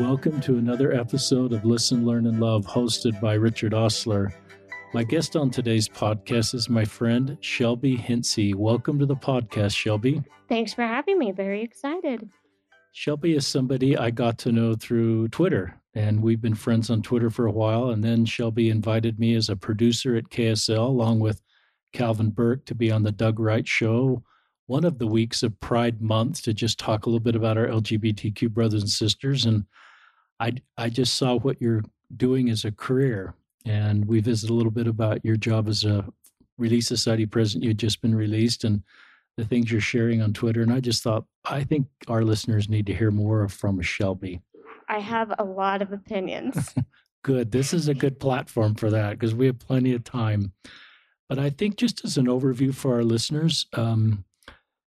Welcome to another episode of Listen, Learn, and Love, hosted by Richard Ostler. My guest on today's podcast is my friend Shelby Hintsey. Welcome to the podcast, Shelby. Thanks for having me. Very excited. Shelby is somebody I got to know through Twitter, and we've been friends on Twitter for a while. And then Shelby invited me as a producer at KSL, along with Calvin Burke, to be on the Doug Wright Show one of the weeks of Pride Month to just talk a little bit about our LGBTQ brothers and sisters. And I I just saw what you're doing as a career, and we visited a little bit about your job as a Relief Society president. You'd just been released, and the things you're sharing on Twitter. And I just thought I think our listeners need to hear more from Shelby. I have a lot of opinions. good. This is a good platform for that because we have plenty of time. But I think just as an overview for our listeners, um,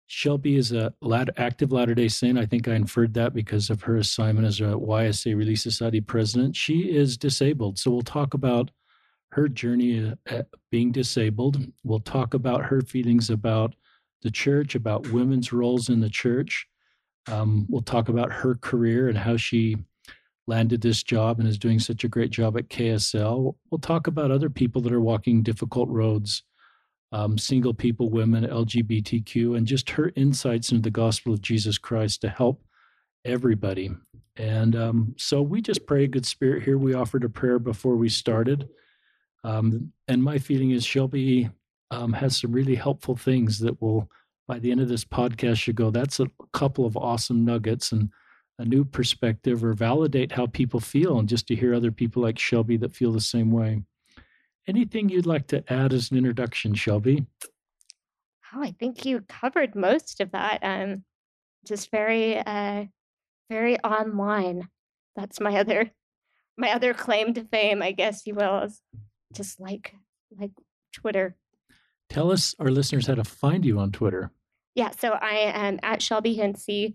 Shelby is a active Latter day Saint. I think I inferred that because of her assignment as a YSA Relief Society president. She is disabled. So we'll talk about her journey uh, being disabled. We'll talk about her feelings about the church, about women's roles in the church. Um, we'll talk about her career and how she landed this job and is doing such a great job at KSL. We'll talk about other people that are walking difficult roads um, single people, women, LGBTQ, and just her insights into the gospel of Jesus Christ to help everybody. And um, so we just pray good spirit here. We offered a prayer before we started. Um, and my feeling is Shelby um, has some really helpful things that will, by the end of this podcast, you go, that's a couple of awesome nuggets and a new perspective or validate how people feel. And just to hear other people like Shelby that feel the same way. Anything you'd like to add as an introduction, Shelby? Oh, I think you covered most of that. Um, just very, uh, very online. That's my other, my other claim to fame, I guess you will, is just like, like Twitter. Tell us, our listeners, how to find you on Twitter. Yeah, so I am at Shelby Hintsey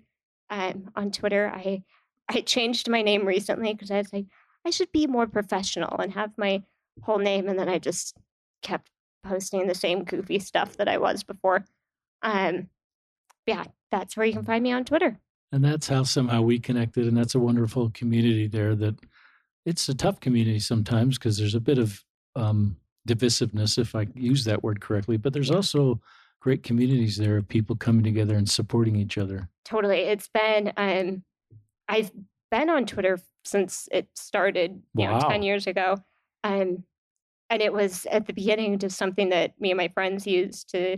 um, on Twitter. I I changed my name recently because I was like, I should be more professional and have my whole name and then I just kept posting the same goofy stuff that I was before. Um yeah, that's where you can find me on Twitter. And that's how somehow we connected and that's a wonderful community there that it's a tough community sometimes because there's a bit of um divisiveness if I use that word correctly, but there's also great communities there of people coming together and supporting each other. Totally. It's been um I've been on Twitter since it started, you wow. know, 10 years ago. Um, and it was at the beginning just something that me and my friends used to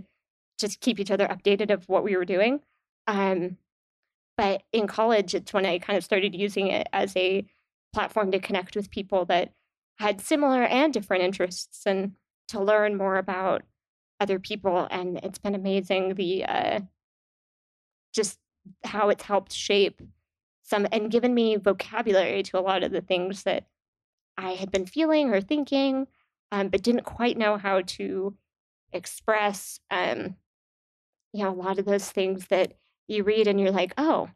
just keep each other updated of what we were doing. Um, but in college, it's when I kind of started using it as a platform to connect with people that had similar and different interests and to learn more about other people. And it's been amazing the uh, just how it's helped shape some and given me vocabulary to a lot of the things that I had been feeling or thinking, um, but didn't quite know how to express, um, you know, a lot of those things that you read and you're like, oh,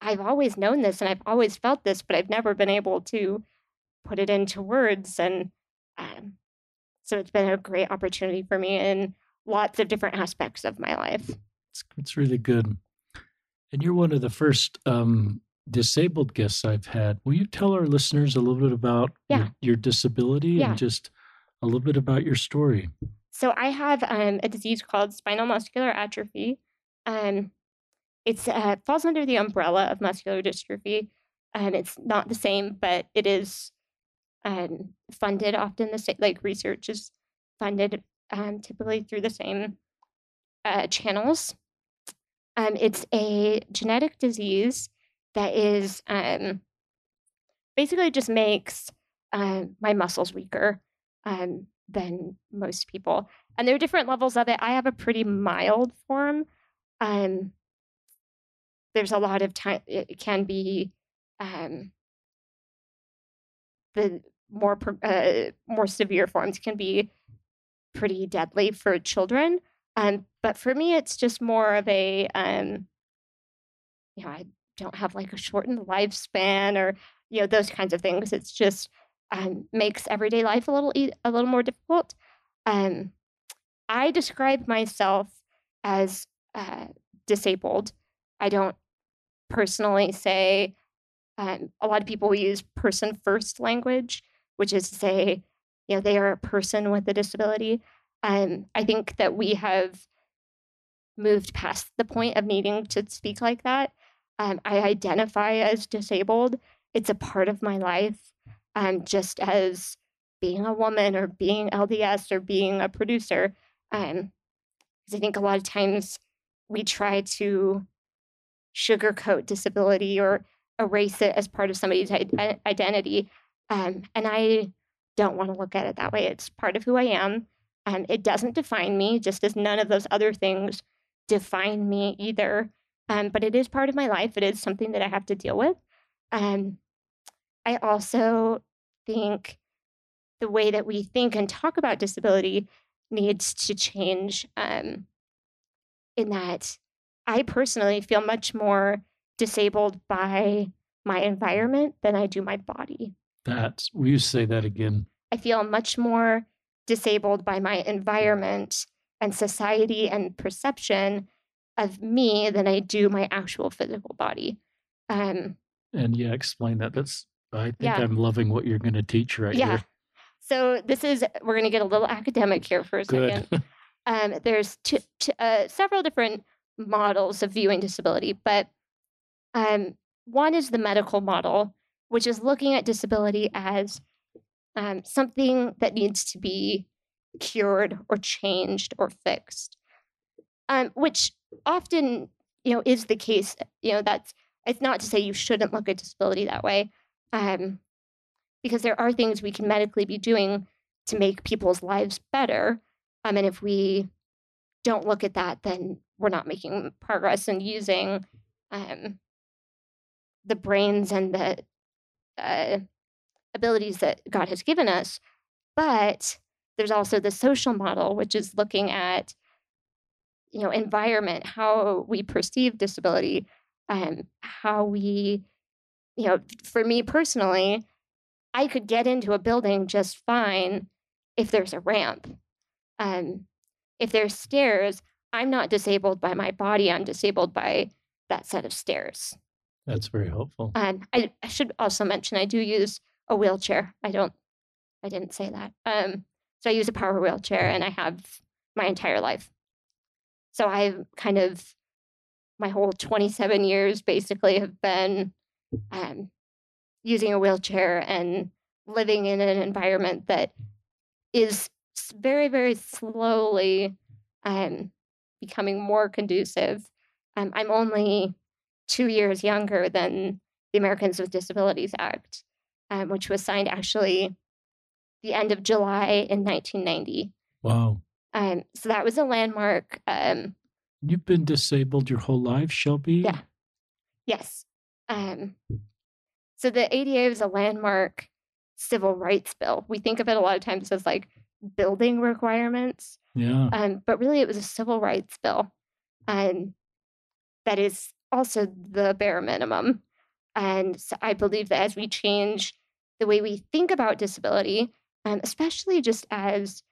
I've always known this and I've always felt this, but I've never been able to put it into words. And um, so it's been a great opportunity for me in lots of different aspects of my life. It's, it's really good. And you're one of the first um, disabled guests I've had. Will you tell our listeners a little bit about yeah. your, your, disability yeah. and just a little bit about your story? So I have um, a disease called spinal muscular atrophy. Um, it uh, falls under the umbrella of muscular dystrophy. and it's not the same, but it is um, funded often the same, like research is funded um, typically through the same uh, channels. Um, it's a genetic disease that is um, basically just makes uh, my muscles weaker um, than most people. And there are different levels of it. I have a pretty mild form. Um, there's a lot of time, it can be um, the more uh, more severe forms can be pretty deadly for children. Um, but for me, it's just more of a, um, you know, I don't have like a shortened lifespan or you know those kinds of things. It's just um, makes everyday life a little a little more difficult. Um, I describe myself as uh, disabled. I don't personally say um, a lot of people use person first language, which is to say, you know, they are a person with a disability. Um, I think that we have moved past the point of needing to speak like that. Um, I identify as disabled. It's a part of my life, um, just as being a woman or being LDS or being a producer. Um, I think a lot of times we try to sugarcoat disability or erase it as part of somebody's identity. Um, and I don't want to look at it that way. It's part of who I am. Um, it doesn't define me, just as none of those other things define me either. Um, but it is part of my life. It is something that I have to deal with. Um, I also think the way that we think and talk about disability needs to change um, in that I personally feel much more disabled by my environment than I do my body. That, will you say that again? I feel much more disabled by my environment and society and perception of me than I do my actual physical body. Um, and yeah, explain that. That's, I think yeah. I'm loving what you're going to teach right yeah. here. So this is, we're going to get a little academic here for a Good. second. um, there's t- t- uh, several different models of viewing disability, but um, one is the medical model, which is looking at disability as um, something that needs to be cured or changed or fixed, um, which often you know is the case. You know that's it's not to say you shouldn't look at disability that way, um, because there are things we can medically be doing to make people's lives better. Um, and if we don't look at that, then we're not making progress in using um, the brains and the uh, abilities that God has given us. But there's also the social model, which is looking at you know environment, how we perceive disability, um, how we, you know, for me personally, I could get into a building just fine if there's a ramp. Um, if there's stairs, I'm not disabled by my body. I'm disabled by that set of stairs. That's very helpful. And I, I should also mention I do use a wheelchair. I don't, I didn't say that. Um, so I use a power wheelchair and I have my entire life. So I've kind of, my whole 27 years basically have been um, using a wheelchair and living in an environment that is very, very slowly um, becoming more conducive. Um, I'm only two years younger than the Americans with Disabilities Act, um, which was signed actually the end of July in 1990. Wow. Um, so that was a landmark. Um, You've been disabled your whole life, Shelby? Yeah. Yes. Um, so the ADA was a landmark civil rights bill. We think of it a lot of times as like building requirements. Yeah. Um, but really, it was a civil rights bill. And that is also the bare minimum. And so I believe that as we change the way we think about disability, um, especially just as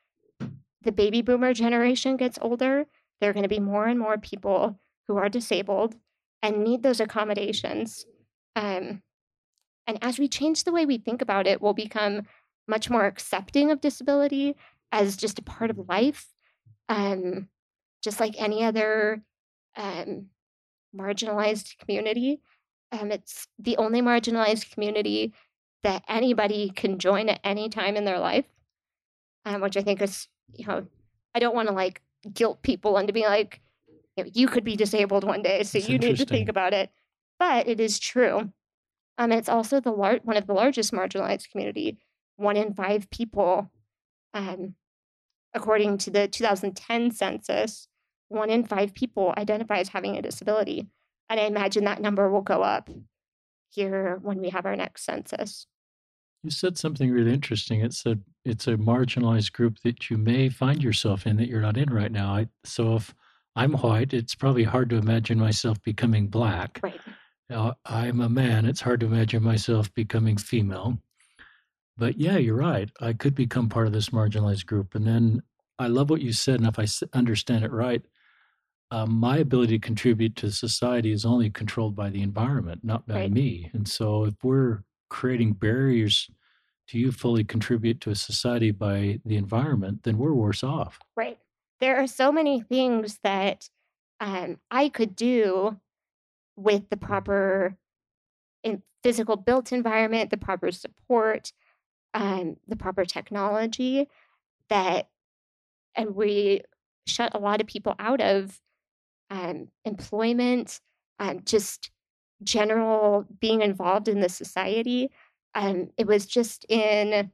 the baby boomer generation gets older, there are going to be more and more people who are disabled and need those accommodations. Um, and as we change the way we think about it, we'll become much more accepting of disability as just a part of life, um, just like any other um, marginalized community. Um, it's the only marginalized community that anybody can join at any time in their life, um, which I think is, you know, I don't want to like guilt people into being like, you, know, you could be disabled one day, so That's you need to think about it. But it is true. Um, it's also the lar- one of the largest marginalized community. One in five people, um, according to the 2010 census, one in five people identify as having a disability. And I imagine that number will go up here when we have our next census. You said something really interesting. It said it's a marginalized group that you may find yourself in that you're not in right now. I, so if I'm white, it's probably hard to imagine myself becoming black. Right. Now, I'm a man. It's hard to imagine myself becoming female. But yeah, you're right. I could become part of this marginalized group. And then I love what you said. And if I understand it right, uh, my ability to contribute to society is only controlled by the environment, not by right. me. And so if we're creating barriers to you fully contribute to a society by the environment, then we're worse off. Right. There are so many things that um, I could do with the proper physical built environment, the proper support, um, the proper technology that, and we shut a lot of people out of um, employment, um, just general being involved in the society. Um, it was just in, it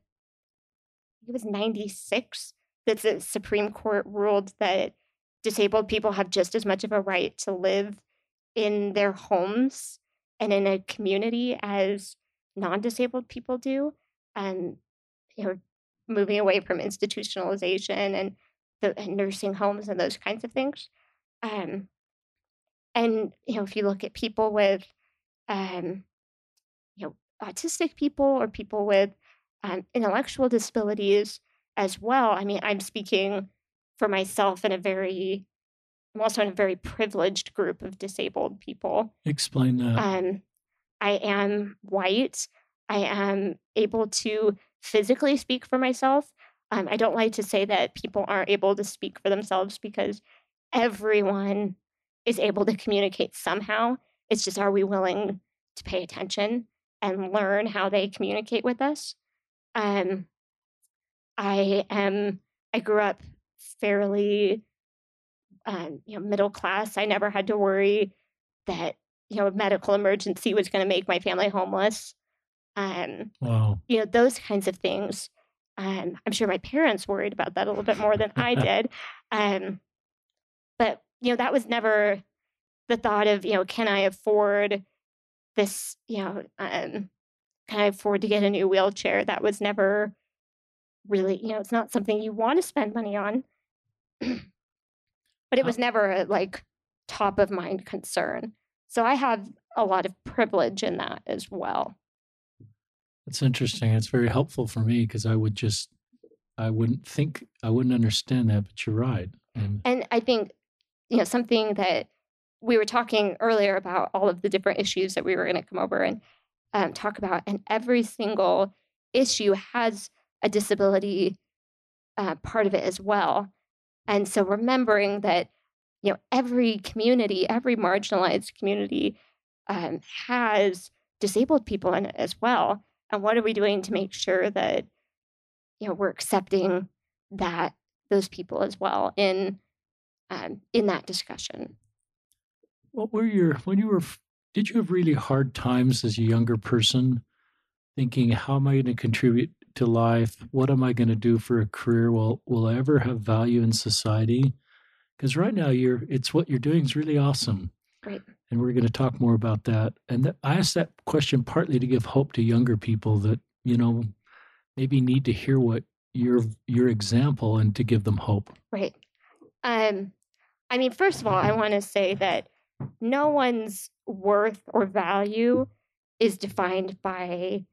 was 96 that the Supreme Court ruled that disabled people have just as much of a right to live in their homes and in a community as non-disabled people do. And you know moving away from institutionalization and the and nursing homes and those kinds of things. Um, and you know if you look at people with um, autistic people or people with um, intellectual disabilities as well i mean i'm speaking for myself in a very I'm also in a very privileged group of disabled people. Explain that. Um, I am white. I am able to physically speak for myself. Um, I don't like to say that people aren't able to speak for themselves because everyone is able to communicate somehow. It's just are we willing to pay attention and learn how they communicate with us? Um, I am. I grew up fairly um, you know, middle class. I never had to worry that you know a medical emergency was going to make my family homeless. Um, wow. You know those kinds of things. Um, I'm sure my parents worried about that a little bit more than I did. Um, but you know that was never the thought of you know can I afford this? You know, um, can I afford to get a new wheelchair? That was never really you know it's not something you want to spend money on. but it was never a like top of mind concern. So I have a lot of privilege in that as well. That's interesting. It's very helpful for me because I would just, I wouldn't think, I wouldn't understand that, but you're right. And, and I think, you know, something that we were talking earlier about all of the different issues that we were going to come over and um, talk about, and every single issue has a disability uh, part of it as well. And so remembering that, you know, every community, every marginalized community um, has disabled people in it as well. And what are we doing to make sure that, you know, we're accepting that those people as well in um, in that discussion? What were your when you were did you have really hard times as a younger person thinking how am I going to contribute to life? What am I going to do for a career? Will will I ever have value in society? Because right now you're it's what you're doing is really awesome. Right. And we're going to talk more about that. And th- I asked that question partly to give hope to younger people that, you know, maybe need to hear what your your example and to give them hope. Right. Um I mean, first of all, I want to say that no one's worth or value is defined by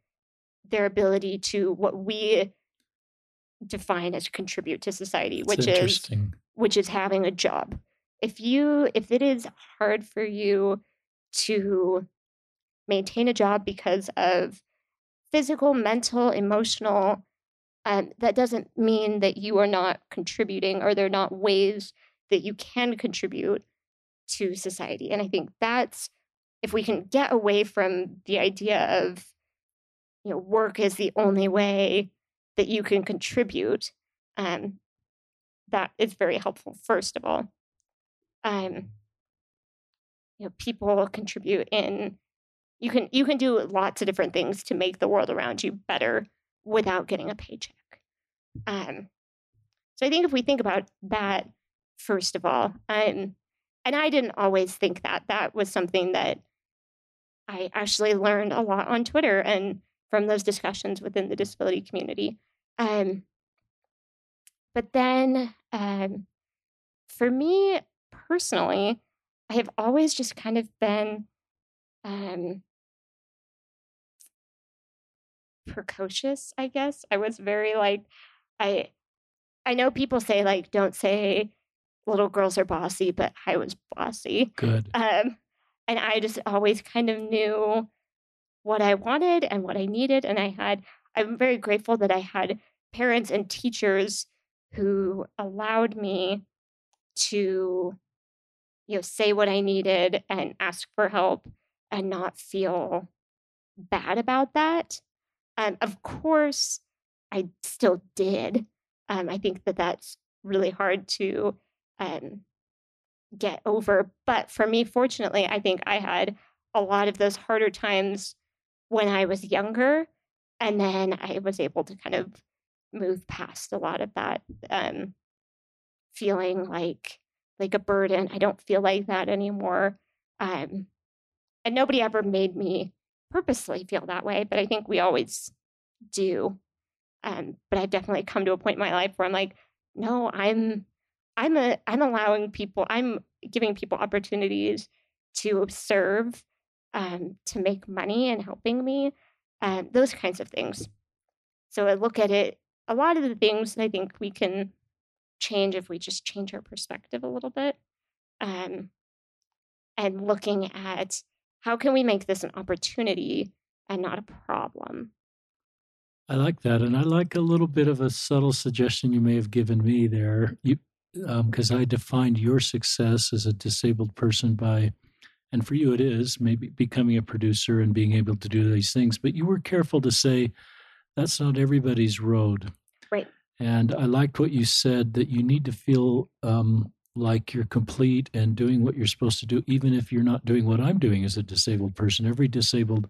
their ability to what we define as contribute to society, That's which is which is having a job. If you if it is hard for you to maintain a job because of physical, mental, emotional, um, that doesn't mean that you are not contributing or there are not ways that you can contribute to society. And I think that's if we can get away from the idea of you know work is the only way that you can contribute um, that is very helpful first of all um, you know people contribute in you can you can do lots of different things to make the world around you better without getting a paycheck um, so i think if we think about that first of all um, and i didn't always think that that was something that i actually learned a lot on twitter and from those discussions within the disability community. Um, but then um, for me personally, I have always just kind of been um, precocious, I guess. I was very like, I I know people say like don't say little girls are bossy, but I was bossy. Good. Um, and I just always kind of knew what I wanted and what I needed. And I had, I'm very grateful that I had parents and teachers who allowed me to, you know, say what I needed and ask for help and not feel bad about that. Um, of course, I still did. Um, I think that that's really hard to um, get over. But for me, fortunately, I think I had a lot of those harder times when I was younger. And then I was able to kind of move past a lot of that um, feeling like like a burden. I don't feel like that anymore. Um, and nobody ever made me purposely feel that way, but I think we always do. Um, but I've definitely come to a point in my life where I'm like, no, I'm I'm a I'm allowing people, I'm giving people opportunities to serve, um, to make money and helping me, um, those kinds of things. So I look at it, a lot of the things I think we can change if we just change our perspective a little bit. Um, and looking at how can we make this an opportunity and not a problem I like that, and I like a little bit of a subtle suggestion you may have given me there. You, because um, I defined your success as a disabled person by, and for you it is maybe becoming a producer and being able to do these things. But you were careful to say that's not everybody's road. Right. And I liked what you said that you need to feel um, like you're complete and doing what you're supposed to do, even if you're not doing what I'm doing as a disabled person. Every disabled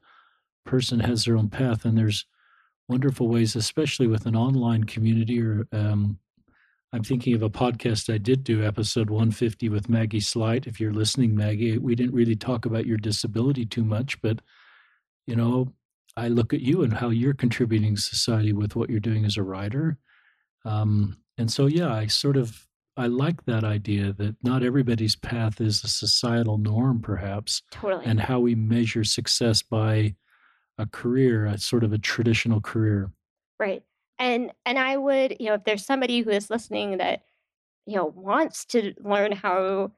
person has their own path, and there's wonderful ways, especially with an online community. Or um, I'm thinking of a podcast I did do, episode 150 with Maggie Slight. If you're listening, Maggie, we didn't really talk about your disability too much, but you know, I look at you and how you're contributing society with what you're doing as a writer. Um, and so, yeah, I sort of I like that idea that not everybody's path is a societal norm, perhaps. Totally. And how we measure success by a career, a sort of a traditional career. Right. And and I would, you know, if there's somebody who is listening that, you know, wants to learn how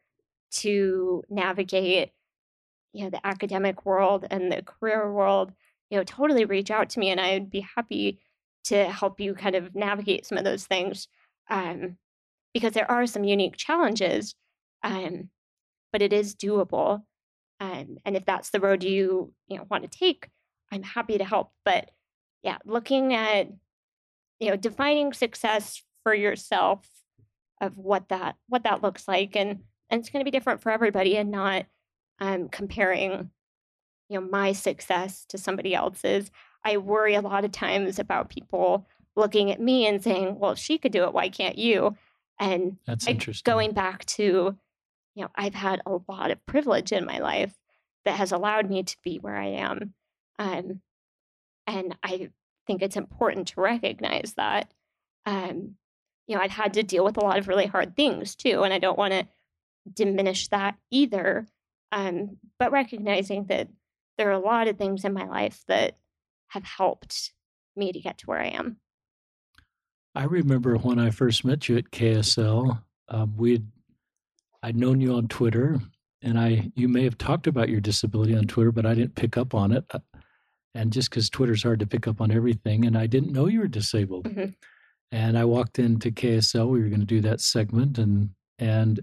to navigate, you know, the academic world and the career world, you know, totally reach out to me and I'd be happy to help you kind of navigate some of those things. Um, because there are some unique challenges, um, but it is doable. Um, and if that's the road you you know want to take, I'm happy to help. But yeah, looking at you know defining success for yourself of what that what that looks like and and it's going to be different for everybody and not um, comparing you know my success to somebody else's. I worry a lot of times about people looking at me and saying well she could do it why can't you? And that's interesting. going back to you know i've had a lot of privilege in my life that has allowed me to be where i am um, and I think it's important to recognize that. Um, you know, I've had to deal with a lot of really hard things too, and I don't want to diminish that either. Um, but recognizing that there are a lot of things in my life that have helped me to get to where I am. I remember when I first met you at KSL, um, we'd I'd known you on Twitter, and I you may have talked about your disability on Twitter, but I didn't pick up on it. Uh, and just because Twitter's hard to pick up on everything, and I didn't know you were disabled. Mm-hmm. And I walked into KSL. We were going to do that segment, and and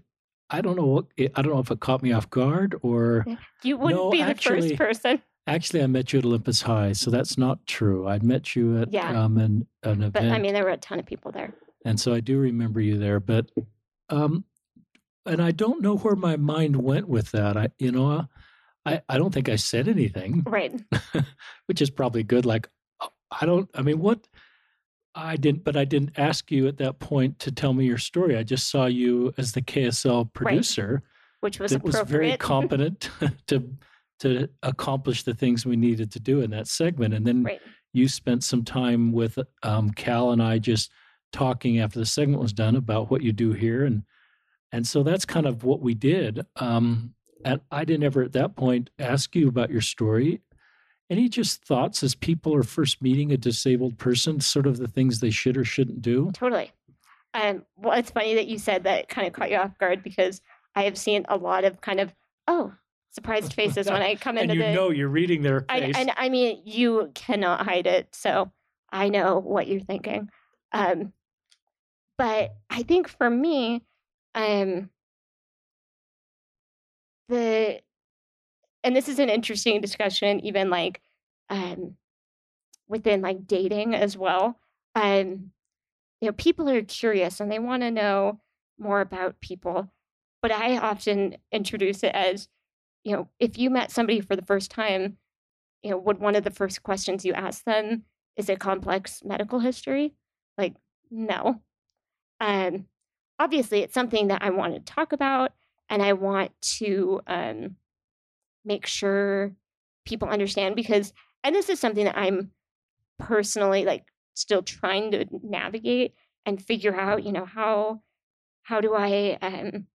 I don't know what I don't know if it caught me off guard or you wouldn't no, be the actually, first person. Actually, I met you at Olympus High, so that's not true. I'd met you at yeah. um, an, an event. But I mean, there were a ton of people there, and so I do remember you there. But um, and I don't know where my mind went with that. I, you know, I, I don't think I said anything. Right. Which is probably good. Like, I don't, I mean, what? I didn't, but I didn't ask you at that point to tell me your story. I just saw you as the KSL producer, right. which was was very competent to to accomplish the things we needed to do in that segment. And then right. you spent some time with um, Cal and I just talking after the segment was done about what you do here, and and so that's kind of what we did. Um, and I didn't ever at that point ask you about your story. Any just thoughts as people are first meeting a disabled person, sort of the things they should or shouldn't do? Totally. Um, well, it's funny that you said that kind of caught you off guard because I have seen a lot of kind of, oh, surprised faces when I come into and you the. know you're reading their face. I, and I mean, you cannot hide it. So I know what you're thinking. Um, but I think for me, um, the and this is an interesting discussion, even like um, within like dating as well. Um, you know, people are curious and they want to know more about people. But I often introduce it as, you know, if you met somebody for the first time, you know, would one of the first questions you ask them is a complex medical history? Like, no. Um, obviously, it's something that I want to talk about and I want to um, make sure people understand because, and this is something that I'm personally like still trying to navigate and figure out, you know, how how do I um,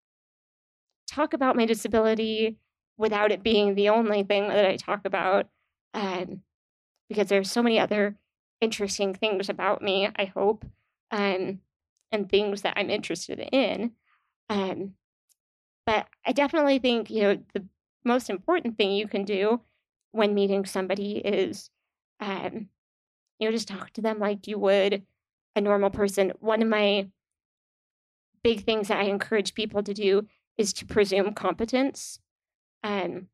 talk about my disability without it being the only thing that I talk about, um, because there's so many other interesting things about me. I hope, um, and things that I'm interested in. Um, I definitely think you know the most important thing you can do when meeting somebody is um, you know, just talk to them like you would a normal person. One of my big things that I encourage people to do is to presume competence. Um,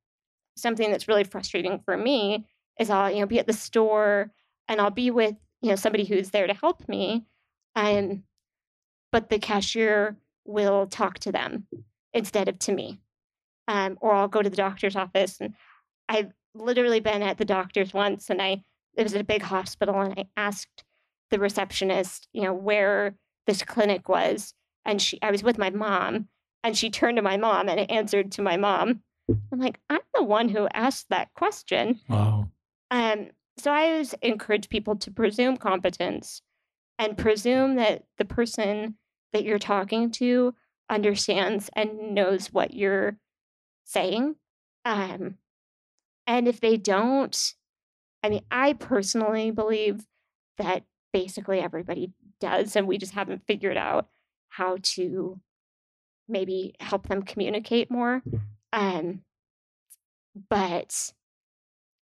something that's really frustrating for me is I'll, you know, be at the store and I'll be with, you know, somebody who's there to help me. Um, but the cashier will talk to them instead of to me. Um, or I'll go to the doctor's office and I've literally been at the doctor's once and I it was at a big hospital and I asked the receptionist, you know, where this clinic was. And she I was with my mom and she turned to my mom and answered to my mom. I'm like, I'm the one who asked that question. Wow. Um, so I always encourage people to presume competence and presume that the person that you're talking to understands and knows what you're saying. Um, and if they don't, I mean, I personally believe that basically everybody does, and we just haven't figured out how to maybe help them communicate more. Um, but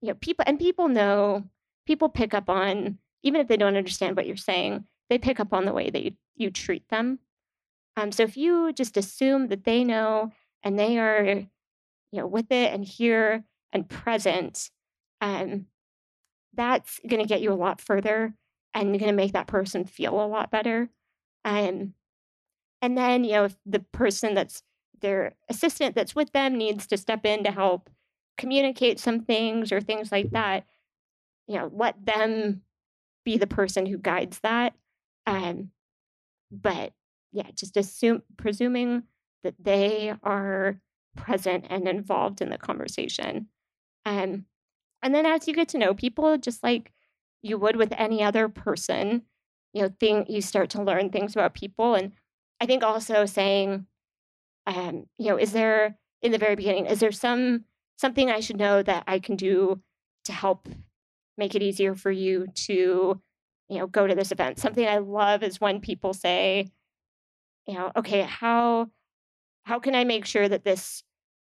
you know, people and people know people pick up on even if they don't understand what you're saying, they pick up on the way that you, you treat them. Um, so if you just assume that they know and they are, you know, with it and here and present, um, that's going to get you a lot further and you're going to make that person feel a lot better. Um, and then, you know, if the person that's their assistant that's with them needs to step in to help communicate some things or things like that, you know, let them be the person who guides that. Um, but yeah, just assume presuming that they are present and involved in the conversation. Um, and then as you get to know people, just like you would with any other person, you know, thing you start to learn things about people. And I think also saying, um, you know, is there in the very beginning, is there some something I should know that I can do to help make it easier for you to, you know, go to this event? Something I love is when people say, you know, okay, how how can I make sure that this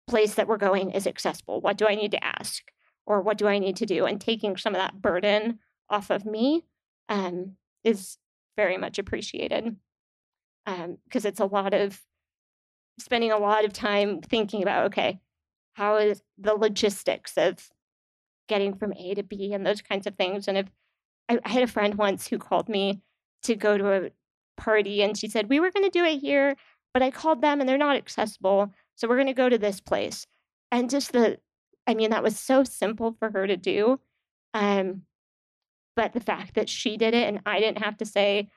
place that we're going is accessible? What do I need to ask? or what do I need to do? And taking some of that burden off of me um, is very much appreciated because um, it's a lot of spending a lot of time thinking about okay, how is the logistics of getting from A to B and those kinds of things. And if I, I had a friend once who called me to go to a party and she said, We were going to do it here, but I called them and they're not accessible. So we're going to go to this place. And just the I mean, that was so simple for her to do. Um, but the fact that she did it and I didn't have to say,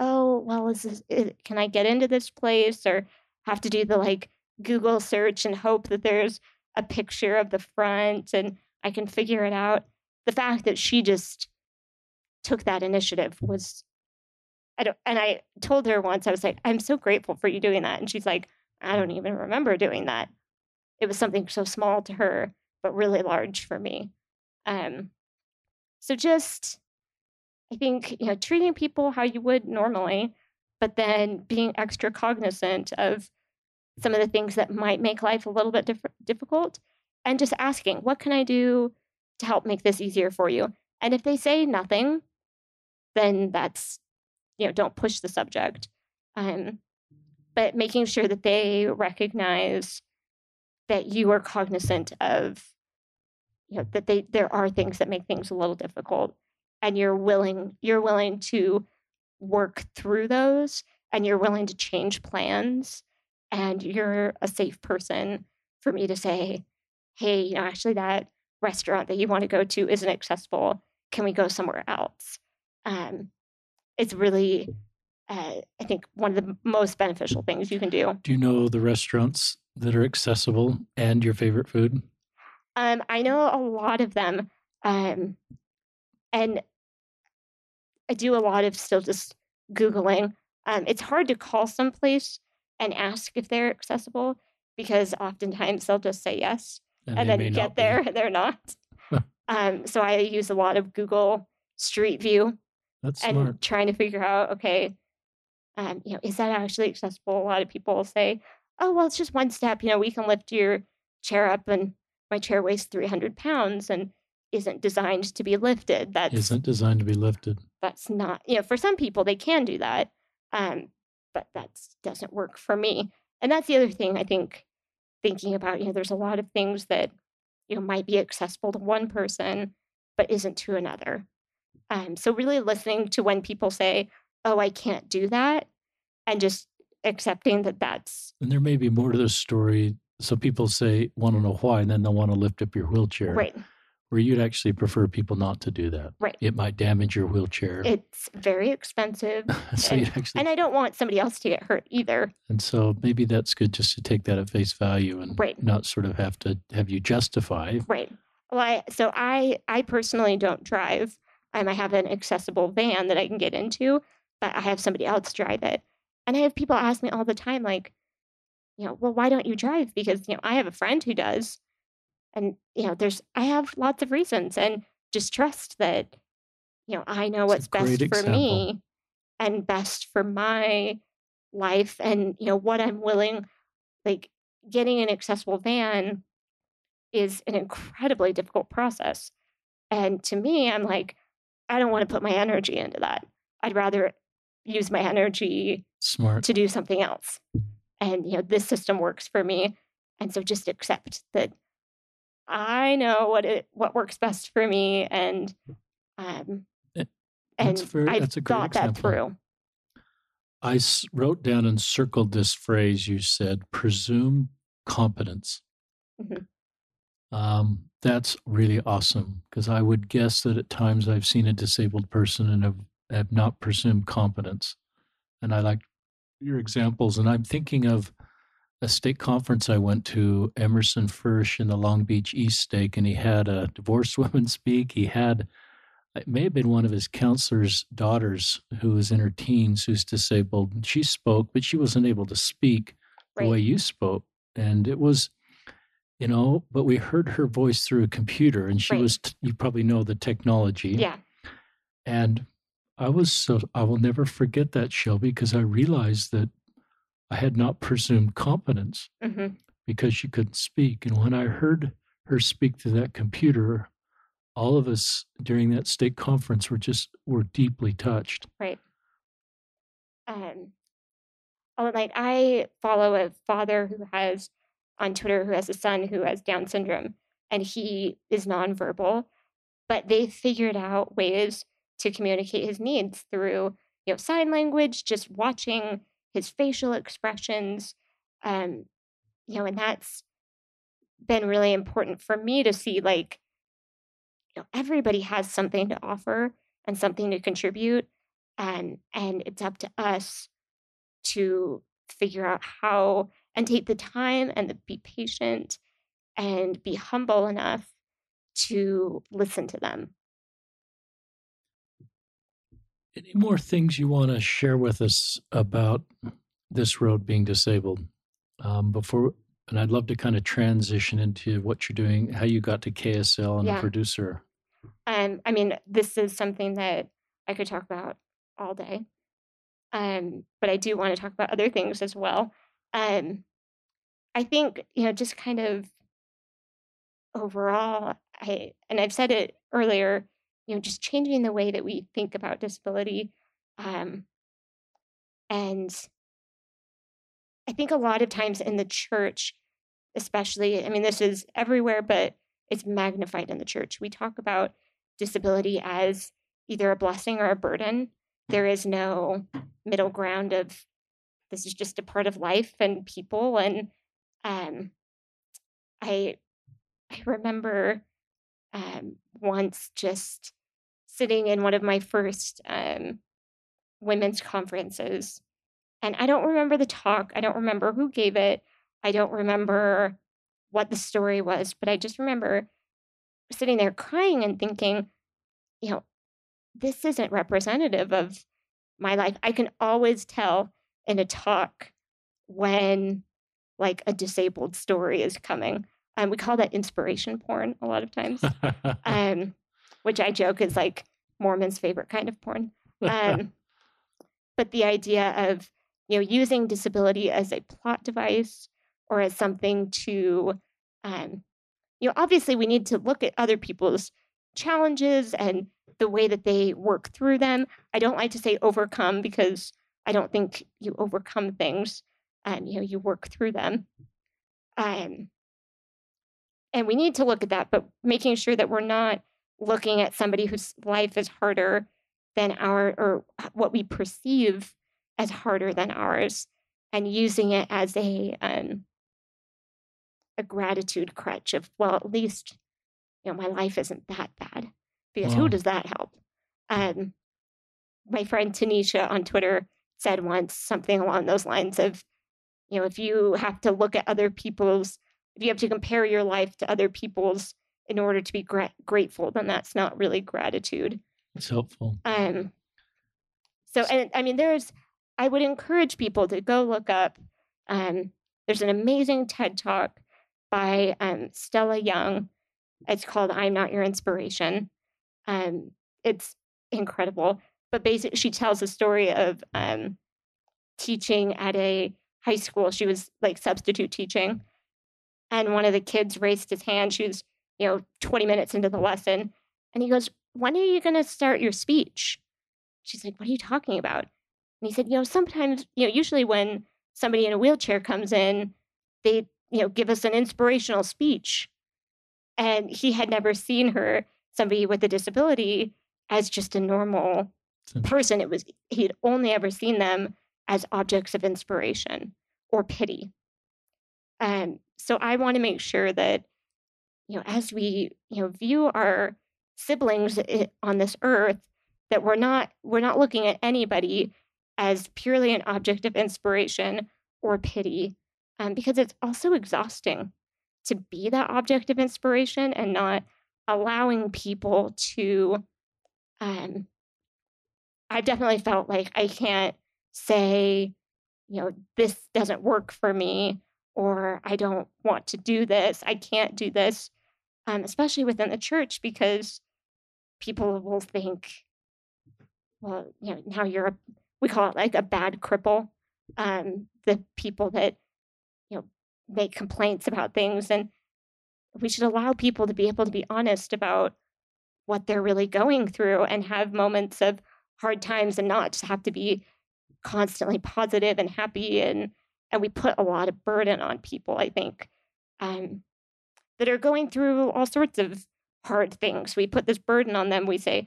oh, well, is this, is, can I get into this place or have to do the like Google search and hope that there's a picture of the front and I can figure it out. The fact that she just took that initiative was I don't and I told her once, I was like, I'm so grateful for you doing that. And she's like, I don't even remember doing that. It was something so small to her but really large for me. Um, so just, I think, you know, treating people how you would normally, but then being extra cognizant of some of the things that might make life a little bit diff- difficult and just asking, what can I do to help make this easier for you? And if they say nothing, then that's, you know, don't push the subject. Um, but making sure that they recognize that you are cognizant of, you know, that they there are things that make things a little difficult, and you're willing you're willing to work through those, and you're willing to change plans, and you're a safe person for me to say, hey, you know, actually that restaurant that you want to go to isn't accessible. Can we go somewhere else? Um, it's really, uh, I think, one of the most beneficial things you can do. Do you know the restaurants that are accessible and your favorite food? Um, I know a lot of them. Um, and I do a lot of still just Googling. Um, it's hard to call someplace and ask if they're accessible because oftentimes they'll just say yes and, and then you get there and they're not. um, so I use a lot of Google Street View. That's and smart. trying to figure out, okay, um, you know, is that actually accessible? A lot of people say, oh, well, it's just one step. You know, we can lift your chair up, and my chair weighs 300 pounds and isn't designed to be lifted. That isn't designed to be lifted. That's not, you know, for some people they can do that, um, but that doesn't work for me. And that's the other thing I think thinking about, you know, there's a lot of things that, you know, might be accessible to one person, but isn't to another. Um, so really listening to when people say, oh, I can't do that, and just accepting that that's. And there may be more to the story. So people say, want to know why, and then they'll want to lift up your wheelchair. Right where you'd actually prefer people not to do that. Right. It might damage your wheelchair. It's very expensive. so and, actually, and I don't want somebody else to get hurt either. And so maybe that's good just to take that at face value and right. not sort of have to have you justify. Right. Well, I, so I I personally don't drive. Um, I have an accessible van that I can get into, but I have somebody else drive it. And I have people ask me all the time, like, you know, well, why don't you drive? Because you know, I have a friend who does, and you know there's i have lots of reasons and just trust that you know i know what's best for example. me and best for my life and you know what i'm willing like getting an accessible van is an incredibly difficult process and to me i'm like i don't want to put my energy into that i'd rather use my energy smart to do something else and you know this system works for me and so just accept that I know what it what works best for me, and um, eh, and very, I've thought example. that through. I wrote down and circled this phrase you said: "Presume competence." Mm-hmm. Um, that's really awesome because I would guess that at times I've seen a disabled person and have, have not presumed competence, and I like your examples. And I'm thinking of a stake conference I went to, Emerson Fersch in the Long Beach East Stake, and he had a divorced woman speak. He had, it may have been one of his counselor's daughters who was in her teens who's disabled. She spoke, but she wasn't able to speak right. the way you spoke. And it was, you know, but we heard her voice through a computer, and she right. was, you probably know the technology. Yeah. And I was so, I will never forget that, Shelby, because I realized that I had not presumed competence mm-hmm. because she couldn't speak. And when I heard her speak to that computer, all of us during that stake conference were just were deeply touched. Right. Um, oh, like I follow a father who has on Twitter who has a son who has Down syndrome, and he is nonverbal, but they figured out ways to communicate his needs through you know sign language, just watching his facial expressions um you know and that's been really important for me to see like you know everybody has something to offer and something to contribute and and it's up to us to figure out how and take the time and the, be patient and be humble enough to listen to them any more things you want to share with us about this road being disabled um, before? And I'd love to kind of transition into what you're doing, how you got to KSL and yeah. the producer. Um, I mean, this is something that I could talk about all day. Um, but I do want to talk about other things as well. Um, I think, you know, just kind of overall, I, and I've said it earlier, you know, just changing the way that we think about disability. Um, and I think a lot of times in the church, especially, I mean, this is everywhere, but it's magnified in the church. We talk about disability as either a blessing or a burden. There is no middle ground of this is just a part of life and people. And um, I I remember um, once just sitting in one of my first um, women's conferences, and I don't remember the talk. I don't remember who gave it. I don't remember what the story was, but I just remember sitting there crying and thinking, you know, this isn't representative of my life. I can always tell in a talk when like a disabled story is coming. Um, we call that inspiration porn a lot of times, um, which I joke is like Mormon's favorite kind of porn. Um, but the idea of you know using disability as a plot device or as something to um, you know obviously we need to look at other people's challenges and the way that they work through them i don't like to say overcome because i don't think you overcome things and you know you work through them um, and we need to look at that but making sure that we're not looking at somebody whose life is harder than our or what we perceive as harder than ours and using it as a um, a gratitude crutch of well at least you know my life isn't that bad because wow. who does that help um, my friend tanisha on twitter said once something along those lines of you know if you have to look at other people's if you have to compare your life to other people's in order to be gra- grateful then that's not really gratitude it's helpful um so and i mean there's i would encourage people to go look up um there's an amazing ted talk by um, Stella Young. It's called I'm Not Your Inspiration. Um, it's incredible. But basically, she tells a story of um, teaching at a high school. She was like substitute teaching. And one of the kids raised his hand. She was, you know, 20 minutes into the lesson. And he goes, When are you going to start your speech? She's like, What are you talking about? And he said, You know, sometimes, you know, usually when somebody in a wheelchair comes in, they you know, give us an inspirational speech. And he had never seen her, somebody with a disability, as just a normal person. It was he had only ever seen them as objects of inspiration or pity. And so I want to make sure that, you know, as we, you know, view our siblings on this earth, that we're not we're not looking at anybody as purely an object of inspiration or pity, um, because it's also exhausting to be that object of inspiration and not allowing people to um, i've definitely felt like i can't say you know this doesn't work for me or i don't want to do this i can't do this um, especially within the church because people will think well you know now you're a we call it like a bad cripple um, the people that you know make complaints about things and we should allow people to be able to be honest about what they're really going through and have moments of hard times and not just have to be constantly positive and happy and and we put a lot of burden on people i think um, that are going through all sorts of hard things we put this burden on them we say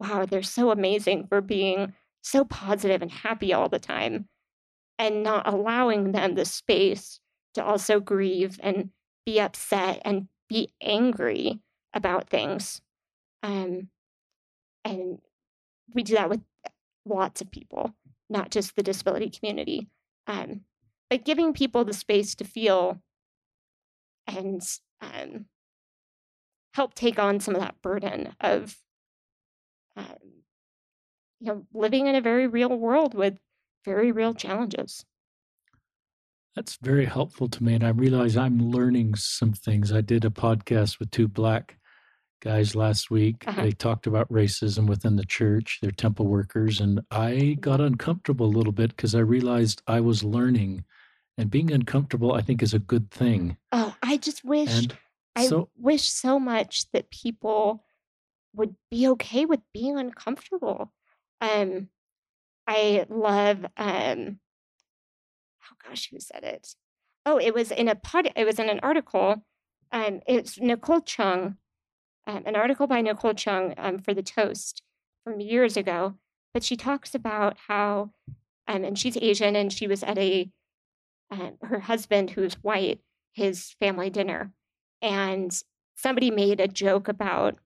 wow they're so amazing for being so positive and happy all the time and not allowing them the space to also grieve and be upset and be angry about things. Um, and we do that with lots of people, not just the disability community. Um, but giving people the space to feel and um, help take on some of that burden of um, you know living in a very real world with very real challenges that's very helpful to me. And I realize I'm learning some things. I did a podcast with two black guys last week. Uh-huh. They talked about racism within the church, their temple workers, and I got uncomfortable a little bit because I realized I was learning, and being uncomfortable, I think, is a good thing. Oh, I just wish, and I so, wish so much that people would be okay with being uncomfortable. Um, I love, um, oh gosh, who said it? Oh, it was in a pod, it was in an article. Um, it's Nicole Chung um, an article by Nicole Chung um, for the Toast from years ago, but she talks about how, um, and she's Asian, and she was at a uh, her husband who's white, his family dinner, and somebody made a joke about,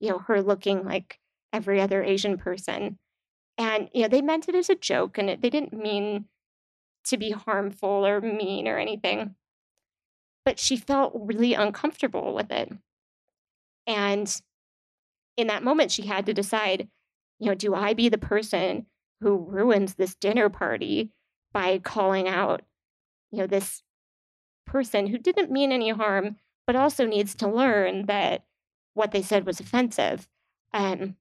you know, her looking like every other Asian person, and you know they meant it as a joke, and it, they didn't mean to be harmful or mean or anything, but she felt really uncomfortable with it and in that moment, she had to decide, you know, do I be the person who ruins this dinner party by calling out, you know, this person who didn't mean any harm, but also needs to learn that what they said was offensive. Um,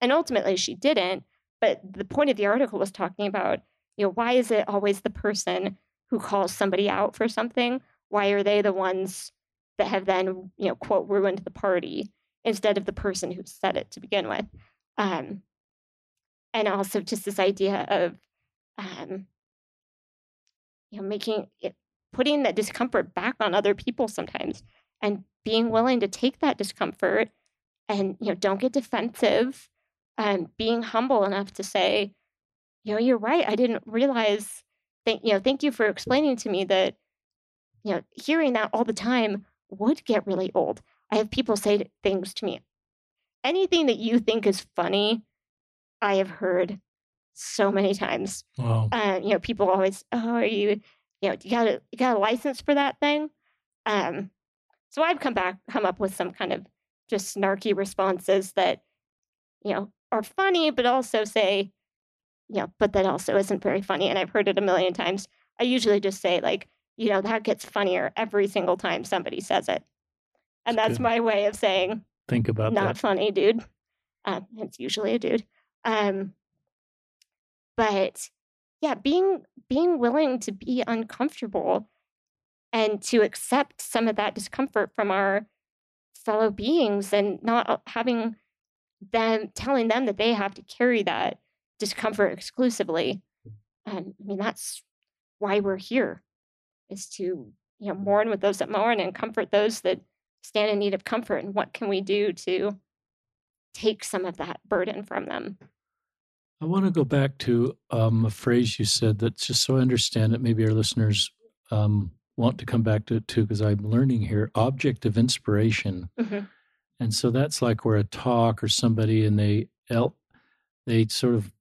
and ultimately, she didn't. But the point of the article was talking about, you know, why is it always the person who calls somebody out for something? Why are they the ones that have then, you know, quote, ruined the party instead of the person who said it to begin with. Um, and also just this idea of, um, you know, making it, putting that discomfort back on other people sometimes and being willing to take that discomfort and, you know, don't get defensive and being humble enough to say, you know, you're right. I didn't realize, thank, you know, thank you for explaining to me that, you know, hearing that all the time would get really old. I have people say things to me. Anything that you think is funny, I have heard so many times. Wow. Uh, you know, people always, oh, are you, you know, you got a you got a license for that thing? Um, so I've come back, come up with some kind of just snarky responses that, you know, are funny, but also say, you know, but that also isn't very funny. And I've heard it a million times. I usually just say like, you know, that gets funnier every single time somebody says it. And that's, that's my way of saying, think about not that. funny, dude. Um, it's usually a dude. Um, but yeah, being being willing to be uncomfortable and to accept some of that discomfort from our fellow beings and not uh, having them telling them that they have to carry that discomfort exclusively. Um, I mean, that's why we're here is to you know mourn with those that mourn and comfort those that stand in need of comfort and what can we do to take some of that burden from them i want to go back to um, a phrase you said that just so i understand it maybe our listeners um, want to come back to it too because i'm learning here object of inspiration mm-hmm. and so that's like where a talk or somebody and they el- they sort of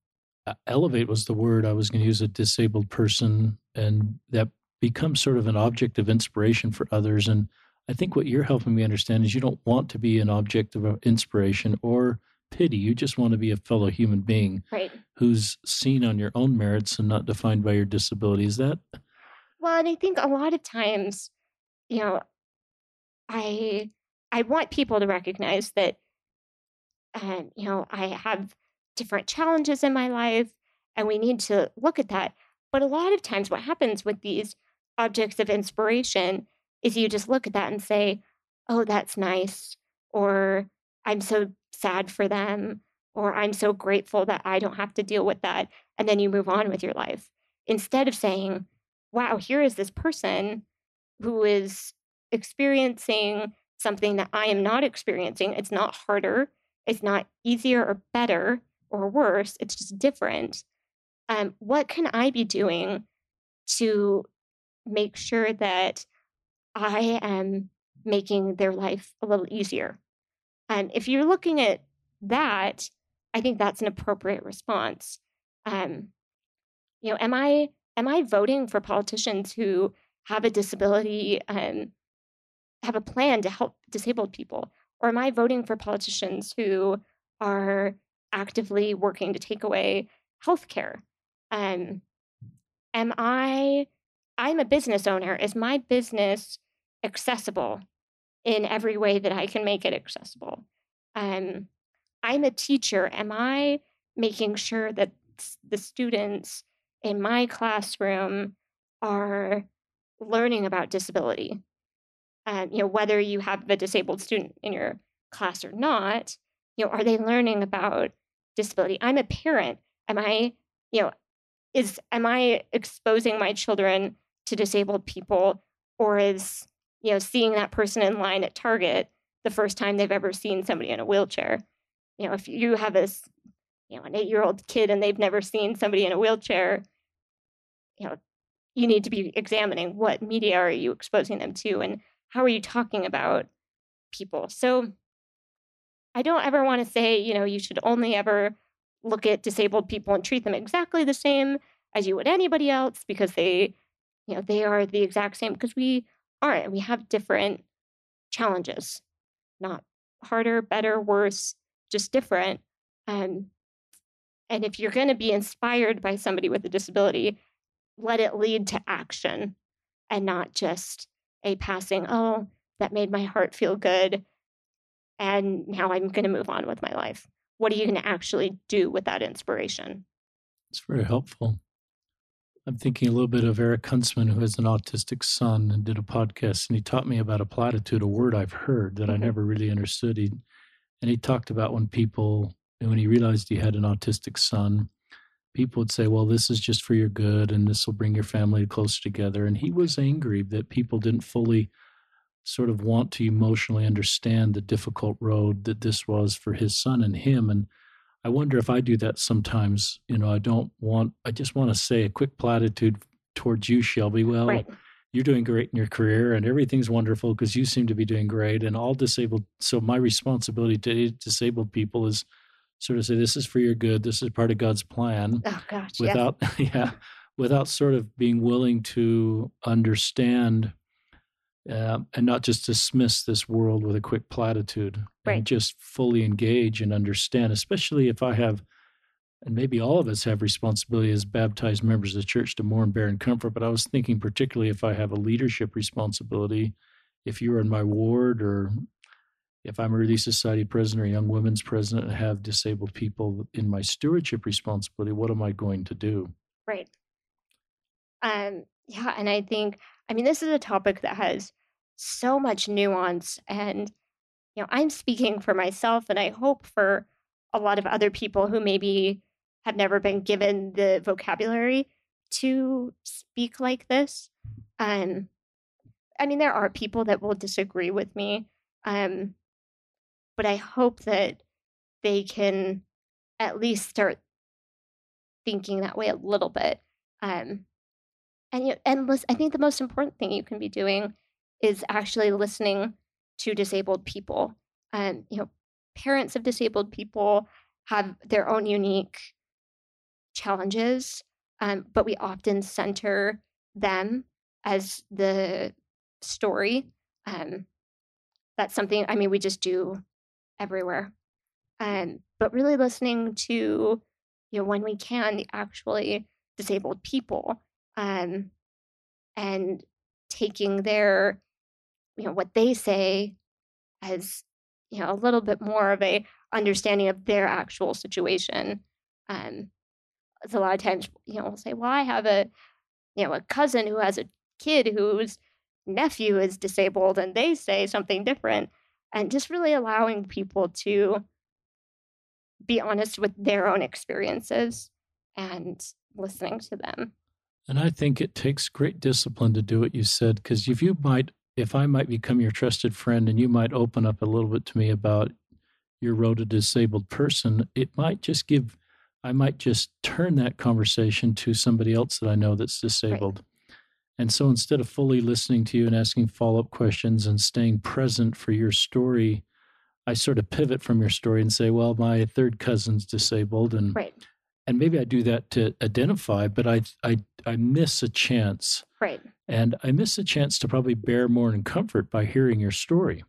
elevate was the word i was going to use a disabled person and that becomes sort of an object of inspiration for others. And I think what you're helping me understand is you don't want to be an object of uh, inspiration or pity. You just want to be a fellow human being right. who's seen on your own merits and not defined by your disability. Is that? Well, and I think a lot of times, you know, I I want people to recognize that, um, you know, I have different challenges in my life, and we need to look at that. But a lot of times, what happens with these objects of inspiration is you just look at that and say, oh, that's nice, or I'm so sad for them, or I'm so grateful that I don't have to deal with that. And then you move on with your life instead of saying, wow, here is this person who is experiencing something that I am not experiencing. It's not harder, it's not easier or better or worse, it's just different. Um, what can I be doing to make sure that I am making their life a little easier. And if you're looking at that, I think that's an appropriate response. Um, you know, am I am I voting for politicians who have a disability and have a plan to help disabled people, or am I voting for politicians who are actively working to take away health care? Um, am I I'm a business owner. Is my business accessible? in every way that I can make it accessible. Um, I'm a teacher. Am I making sure that the students in my classroom are learning about disability? Um, you know, whether you have a disabled student in your class or not, you know, are they learning about disability? I'm a parent. Am I, you know, is am I exposing my children to disabled people or is, you know, seeing that person in line at Target the first time they've ever seen somebody in a wheelchair? You know, if you have a, you know, an eight year old kid and they've never seen somebody in a wheelchair, you know, you need to be examining what media are you exposing them to and how are you talking about people. So I don't ever want to say, you know, you should only ever look at disabled people and treat them exactly the same as you would anybody else because they, you know, they are the exact same because we aren't. We have different challenges, not harder, better, worse, just different. Um, and if you're going to be inspired by somebody with a disability, let it lead to action and not just a passing, oh, that made my heart feel good. And now I'm going to move on with my life. What are you going to actually do with that inspiration? It's very helpful. I'm thinking a little bit of Eric Huntsman, who has an autistic son and did a podcast, and he taught me about a platitude, a word I've heard that mm-hmm. I never really understood. He, and he talked about when people, when he realized he had an autistic son, people would say, well, this is just for your good and this will bring your family closer together. And he was angry that people didn't fully sort of want to emotionally understand the difficult road that this was for his son and him. And I wonder if I do that sometimes. You know, I don't want, I just want to say a quick platitude towards you, Shelby. Well, right. you're doing great in your career and everything's wonderful because you seem to be doing great. And all disabled, so my responsibility to disabled people is sort of say, this is for your good. This is part of God's plan. Oh, gosh. Without, yeah, yeah without sort of being willing to understand uh, and not just dismiss this world with a quick platitude right. and just fully engage and understand, especially if I have, and maybe all of us have responsibility as baptized members of the church to mourn, bear, and comfort. But I was thinking, particularly if I have a leadership responsibility, if you're in my ward or if I'm a Relief Society president or Young Women's president and have disabled people in my stewardship responsibility, what am I going to do? Right. Um, yeah, and I think, I mean, this is a topic that has so much nuance and you know i'm speaking for myself and i hope for a lot of other people who maybe have never been given the vocabulary to speak like this um i mean there are people that will disagree with me um but i hope that they can at least start thinking that way a little bit um and you and I think the most important thing you can be doing is actually listening to disabled people. And, you know, parents of disabled people have their own unique challenges, um, but we often center them as the story. Um, that's something, I mean, we just do everywhere. Um, but really listening to, you know, when we can, the actually disabled people um, and taking their you know what they say as you know a little bit more of a understanding of their actual situation um it's a lot of times you know we'll say well i have a you know a cousin who has a kid whose nephew is disabled and they say something different and just really allowing people to be honest with their own experiences and listening to them. And i think it takes great discipline to do what you said because if you might if I might become your trusted friend and you might open up a little bit to me about your road to disabled person, it might just give, I might just turn that conversation to somebody else that I know that's disabled. Right. And so instead of fully listening to you and asking follow up questions and staying present for your story, I sort of pivot from your story and say, well, my third cousin's disabled. And, right. and maybe I do that to identify, but I, I, I miss a chance. Right and I miss a chance to probably bear more in comfort by hearing your story.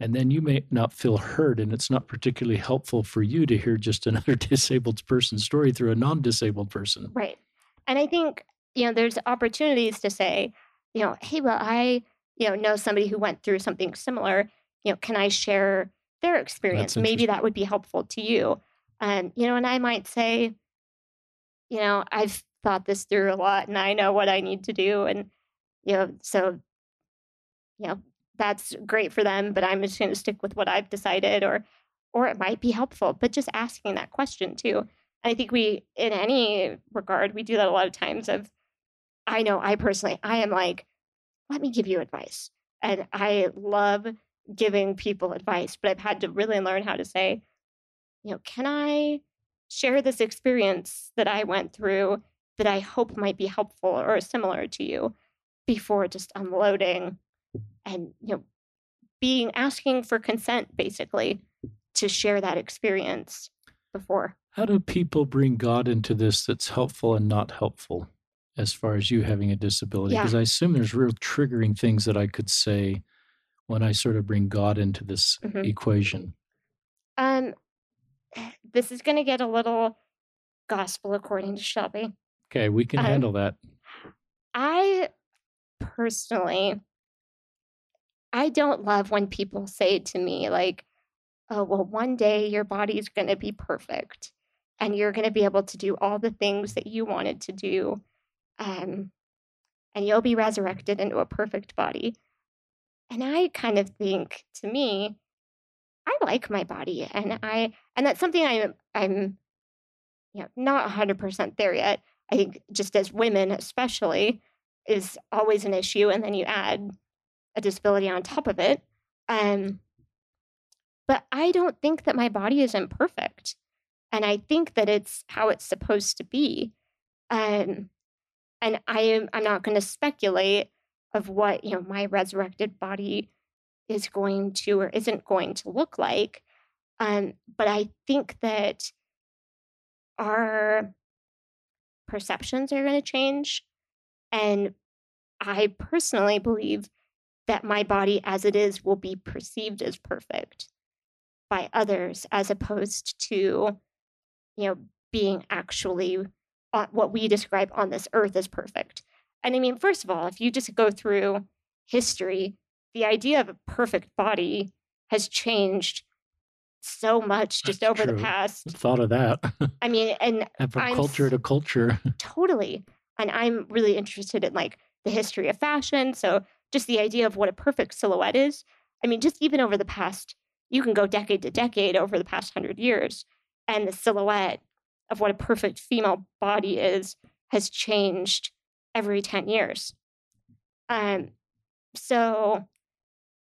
And then you may not feel heard, and it's not particularly helpful for you to hear just another disabled person's story through a non disabled person. Right. And I think, you know, there's opportunities to say, you know, hey, well, I you know know somebody who went through something similar you know can i share their experience maybe that would be helpful to you and you know and i might say you know i've thought this through a lot and i know what i need to do and you know so you know that's great for them but i'm just going to stick with what i've decided or or it might be helpful but just asking that question too. I think we in any regard we do that a lot of times of i know i personally i am like let me give you advice and i love giving people advice but i've had to really learn how to say you know can i share this experience that i went through that i hope might be helpful or similar to you before just unloading and you know being asking for consent basically to share that experience before how do people bring god into this that's helpful and not helpful as far as you having a disability because yeah. i assume there's real triggering things that i could say when i sort of bring god into this mm-hmm. equation um this is going to get a little gospel according to shelby okay we can um, handle that i personally I don't love when people say to me, like, oh, well, one day your body's going to be perfect and you're going to be able to do all the things that you wanted to do. Um, and you'll be resurrected into a perfect body. And I kind of think to me, I like my body and I and that's something I'm I'm you know not 100% there yet. I think just as women especially is always an issue and then you add a disability on top of it. Um, but I don't think that my body is imperfect. And I think that it's how it's supposed to be. Um, and I am I'm not going to speculate of what, you know, my resurrected body is going to or isn't going to look like. Um, but I think that our perceptions are going to change. And I personally believe that my body as it is will be perceived as perfect by others as opposed to you know being actually what we describe on this earth as perfect and i mean first of all if you just go through history the idea of a perfect body has changed so much just That's over true. the past thought of that i mean and from I'm, culture to culture totally and i'm really interested in like the history of fashion so just the idea of what a perfect silhouette is. I mean, just even over the past, you can go decade to decade over the past hundred years, and the silhouette of what a perfect female body is has changed every 10 years. Um, so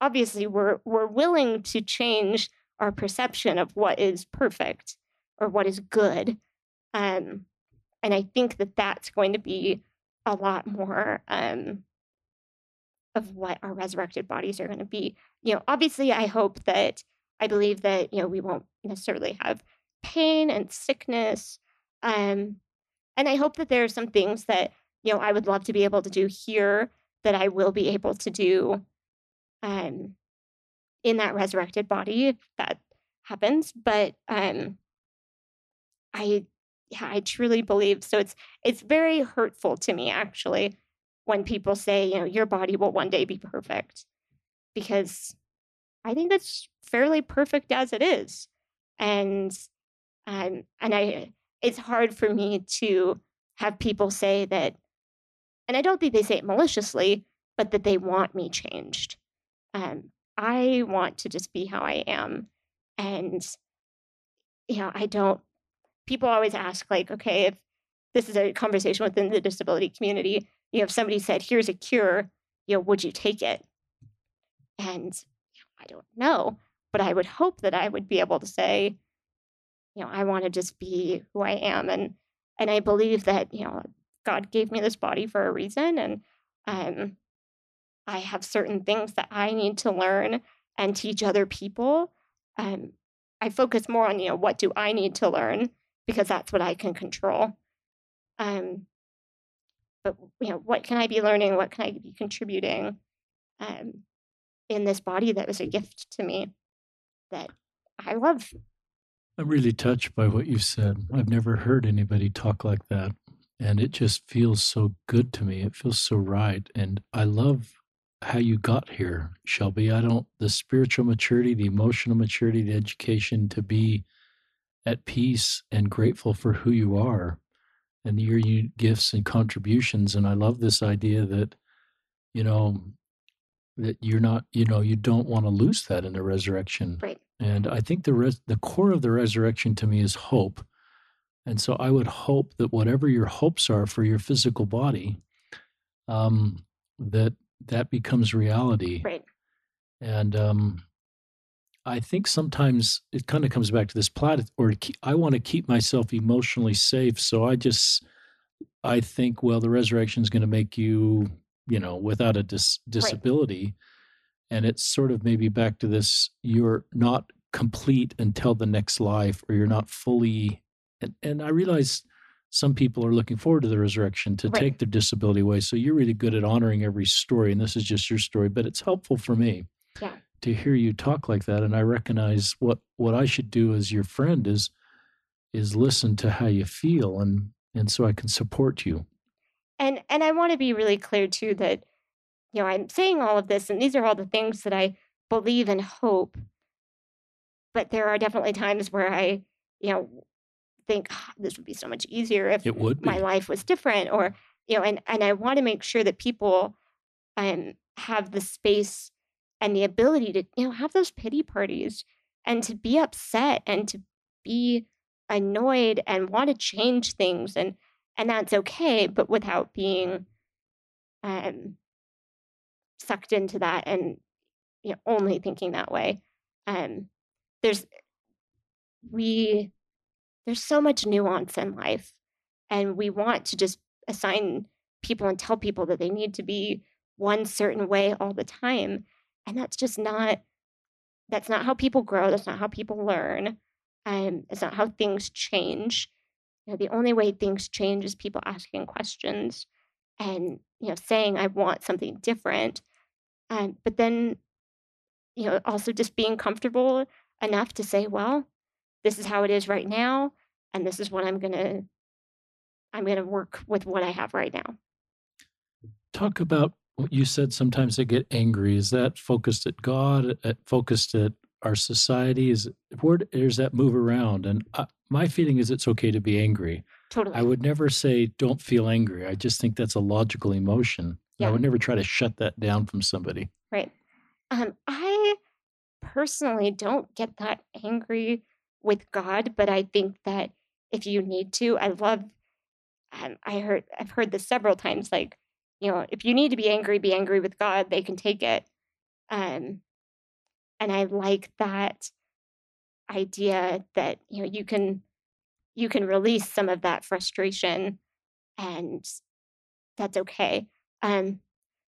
obviously we're we're willing to change our perception of what is perfect or what is good. Um, and I think that that's going to be a lot more um, of what our resurrected bodies are going to be. You know, obviously, I hope that I believe that you know we won't necessarily have pain and sickness, um, and I hope that there are some things that you know I would love to be able to do here that I will be able to do, um, in that resurrected body that happens. But um, I, yeah, I truly believe so. It's it's very hurtful to me actually when people say, you know, your body will one day be perfect, because I think that's fairly perfect as it is. And um, and I it's hard for me to have people say that, and I don't think they say it maliciously, but that they want me changed. Um, I want to just be how I am. And, you know, I don't, people always ask, like, okay, if this is a conversation within the disability community, you know, if somebody said, here's a cure, you know, would you take it? And you know, I don't know, but I would hope that I would be able to say, you know, I want to just be who I am. And, and I believe that, you know, God gave me this body for a reason. And, um, I have certain things that I need to learn and teach other people. Um, I focus more on, you know, what do I need to learn because that's what I can control. Um, but you know what can i be learning what can i be contributing um, in this body that was a gift to me that i love i'm really touched by what you said i've never heard anybody talk like that and it just feels so good to me it feels so right and i love how you got here, Shelby. I don't the spiritual maturity, the emotional maturity, the education to be at peace and grateful for who you are and your gifts and contributions. And I love this idea that, you know, that you're not, you know, you don't want to lose that in the resurrection. Right. And I think the res- the core of the resurrection to me is hope. And so I would hope that whatever your hopes are for your physical body, um, that that becomes reality. Right. And um, I think sometimes it kind of comes back to this plot, or I want to keep myself emotionally safe. So I just, I think, well, the resurrection is going to make you, you know, without a dis- disability. Right. And it's sort of maybe back to this you're not complete until the next life, or you're not fully. And, and I realize some people are looking forward to the resurrection to right. take their disability away. So you're really good at honoring every story, and this is just your story, but it's helpful for me yeah. to hear you talk like that. And I recognize what what I should do as your friend is is listen to how you feel, and and so I can support you. And and I want to be really clear too that you know I'm saying all of this, and these are all the things that I believe and hope. But there are definitely times where I, you know, think oh, this would be so much easier if it would my life was different or you know and and I want to make sure that people um have the space and the ability to you know have those pity parties and to be upset and to be annoyed and want to change things and and that's okay but without being um sucked into that and you know only thinking that way. Um there's we there's so much nuance in life and we want to just assign people and tell people that they need to be one certain way all the time and that's just not that's not how people grow that's not how people learn um, it's not how things change. You know the only way things change is people asking questions and you know saying i want something different um, but then you know also just being comfortable enough to say well this is how it is right now and this is what i'm going to i'm going to work with what i have right now. Talk about what you said sometimes they get angry. Is that focused at god at, focused at our society? Is where does that move around? And uh, my feeling is it's okay to be angry. Totally. i would never say don't feel angry. I just think that's a logical emotion yeah. i would never try to shut that down from somebody. Right. Um, i personally don't get that angry with God, but I think that if you need to, I love. Um, I heard I've heard this several times. Like, you know, if you need to be angry, be angry with God. They can take it. Um, and I like that idea that you know you can you can release some of that frustration, and that's okay. Um,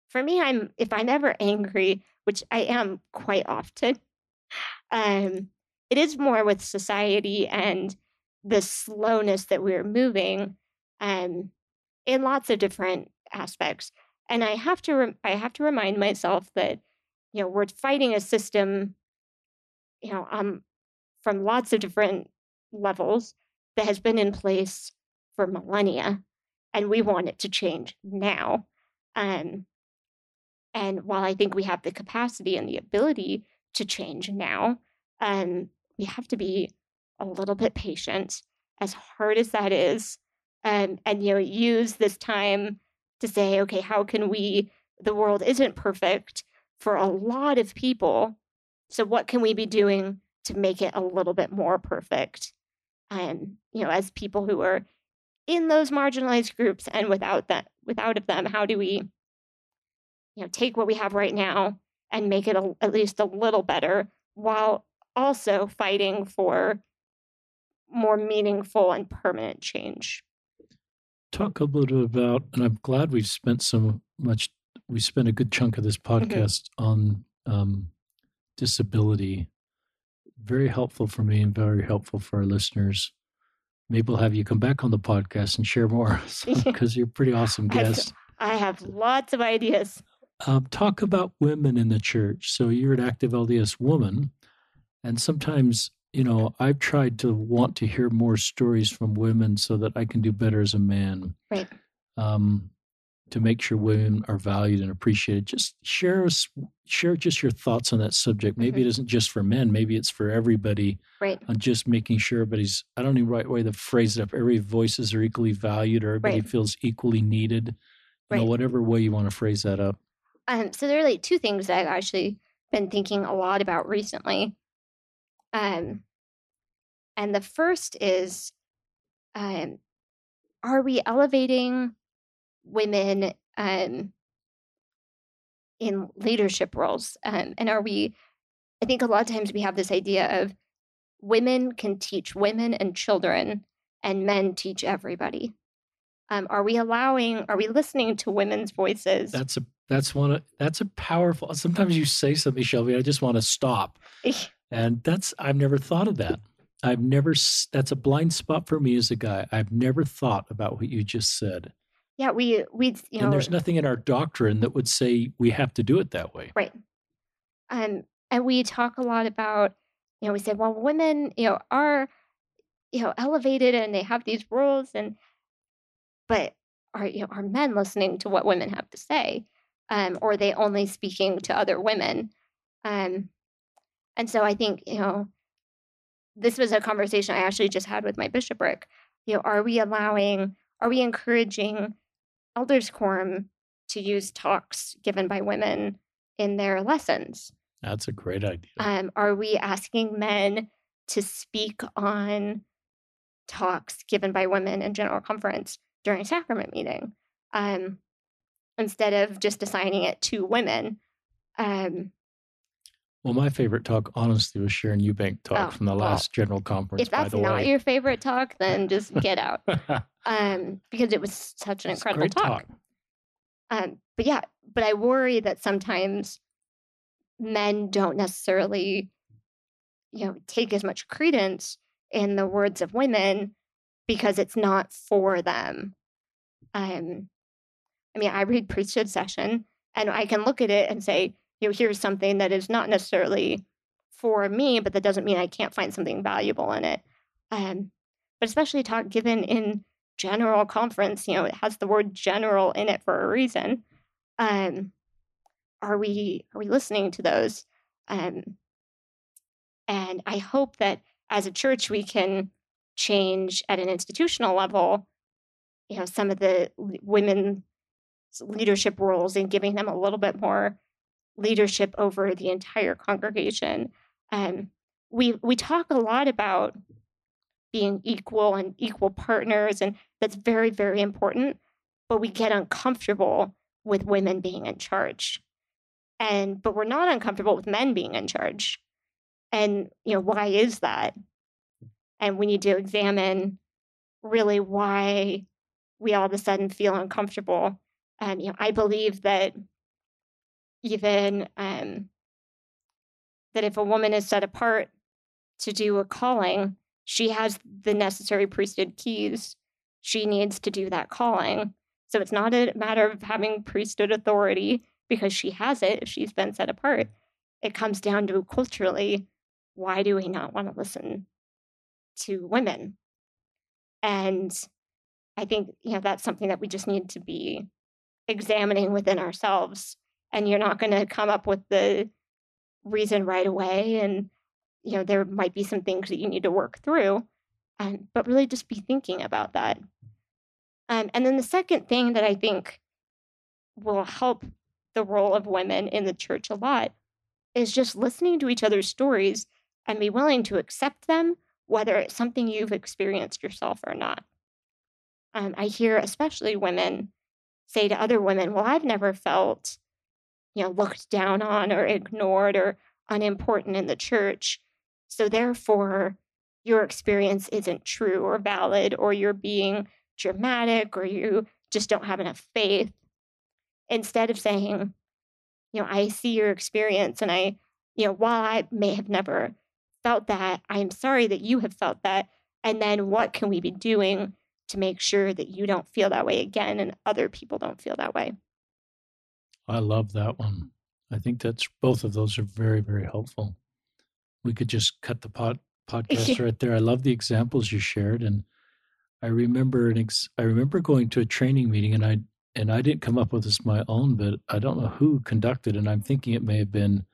for me, I'm if I'm ever angry, which I am quite often. Um, it is more with society and the slowness that we're moving um, in lots of different aspects. And I have to re- I have to remind myself that you know we're fighting a system, you know, um, from lots of different levels that has been in place for millennia, and we want it to change now. Um, and while I think we have the capacity and the ability to change now, um, we have to be a little bit patient, as hard as that is, um, and you know, use this time to say, okay, how can we? The world isn't perfect for a lot of people, so what can we be doing to make it a little bit more perfect? And you know, as people who are in those marginalized groups and without that, without of them, how do we, you know, take what we have right now and make it a, at least a little better while also fighting for more meaningful and permanent change. Talk a little bit about, and I'm glad we've spent so much, we spent a good chunk of this mm-hmm. podcast mm-hmm. on um, disability. Very helpful for me and very helpful for our listeners. Maybe we'll have you come back on the podcast and share more because you're a pretty awesome guest. I have lots of ideas. Um, talk about women in the church. So you're an active LDS woman. And sometimes, you know, I've tried to want to hear more stories from women so that I can do better as a man. Right. Um, to make sure women are valued and appreciated. Just share us, share just your thoughts on that subject. Maybe mm-hmm. it isn't just for men. Maybe it's for everybody. Right. On just making sure everybody's. I don't know right way to phrase it. Up, every voices are equally valued, or everybody right. feels equally needed. You right. know, whatever way you want to phrase that up. Um. So there are like two things that I've actually been thinking a lot about recently. Um. And the first is, um, are we elevating women um, in leadership roles? Um, and are we, I think a lot of times we have this idea of women can teach women and children, and men teach everybody. Um, are we allowing, are we listening to women's voices? That's a, that's one, of, that's a powerful, sometimes you say something, Shelby, I just want to stop. and that's, I've never thought of that. I've never, that's a blind spot for me as a guy. I've never thought about what you just said. Yeah, we we you know, and there's nothing in our doctrine that would say we have to do it that way. Right. Um, and we talk a lot about, you know, we say, well, women, you know, are, you know, elevated and they have these roles, and but are you know are men listening to what women have to say, um, or are they only speaking to other women? Um, and so I think you know, this was a conversation I actually just had with my bishopric. You know, are we allowing, are we encouraging elders quorum to use talks given by women in their lessons. That's a great idea. Um, are we asking men to speak on talks given by women in general conference during sacrament meeting um, instead of just assigning it to women? Um, well, my favorite talk, honestly, was Sharon Eubank talk oh, from the last well, general conference. If that's not way. your favorite talk, then just get out, um, because it was such an it's incredible talk. talk. Um, but yeah, but I worry that sometimes men don't necessarily, you know, take as much credence in the words of women because it's not for them. Um, I mean, I read priesthood session, and I can look at it and say you know, here's something that is not necessarily for me, but that doesn't mean I can't find something valuable in it. Um, but especially talk given in general conference, you know, it has the word general in it for a reason. Um, are we are we listening to those? Um, and I hope that as a church we can change at an institutional level, you know, some of the women's leadership roles and giving them a little bit more leadership over the entire congregation. Um, we we talk a lot about being equal and equal partners, and that's very very important. But we get uncomfortable with women being in charge, and but we're not uncomfortable with men being in charge. And you know why is that? And we need to examine really why we all of a sudden feel uncomfortable. And you know, I believe that even um, that if a woman is set apart to do a calling, she has the necessary priesthood keys. She needs to do that calling. So it's not a matter of having priesthood authority because she has it if she's been set apart. It comes down to culturally why do we not want to listen to women? And I think, you know, that's something that we just need to be examining within ourselves and you're not going to come up with the reason right away and you know there might be some things that you need to work through um, but really just be thinking about that. Um, and then the second thing that i think will help the role of women in the church a lot is just listening to each other's stories and be willing to accept them whether it's something you've experienced yourself or not. Um, i hear especially women say to other women well i've never felt you know, looked down on or ignored or unimportant in the church. So therefore, your experience isn't true or valid, or you're being dramatic, or you just don't have enough faith. Instead of saying, you know, I see your experience, and I, you know, while I may have never felt that, I'm sorry that you have felt that. And then what can we be doing to make sure that you don't feel that way again and other people don't feel that way? I love that one. I think that's both of those are very, very helpful. We could just cut the pod, podcast right there. I love the examples you shared, and I remember an ex, I remember going to a training meeting, and I and I didn't come up with this my own, but I don't know who conducted, and I'm thinking it may have been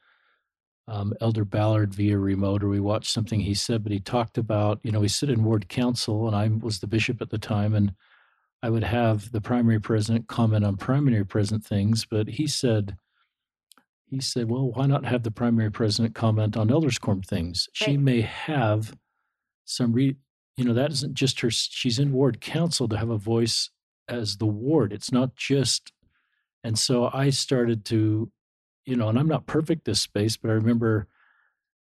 um, Elder Ballard via remote, or we watched something he said, but he talked about, you know, we sit in ward council, and I was the bishop at the time, and I would have the primary president comment on primary president things, but he said, he said, well, why not have the primary president comment on elders quorum things? She may have some re, you know, that isn't just her. She's in ward council to have a voice as the ward. It's not just, and so I started to you know, and I'm not perfect this space, but I remember,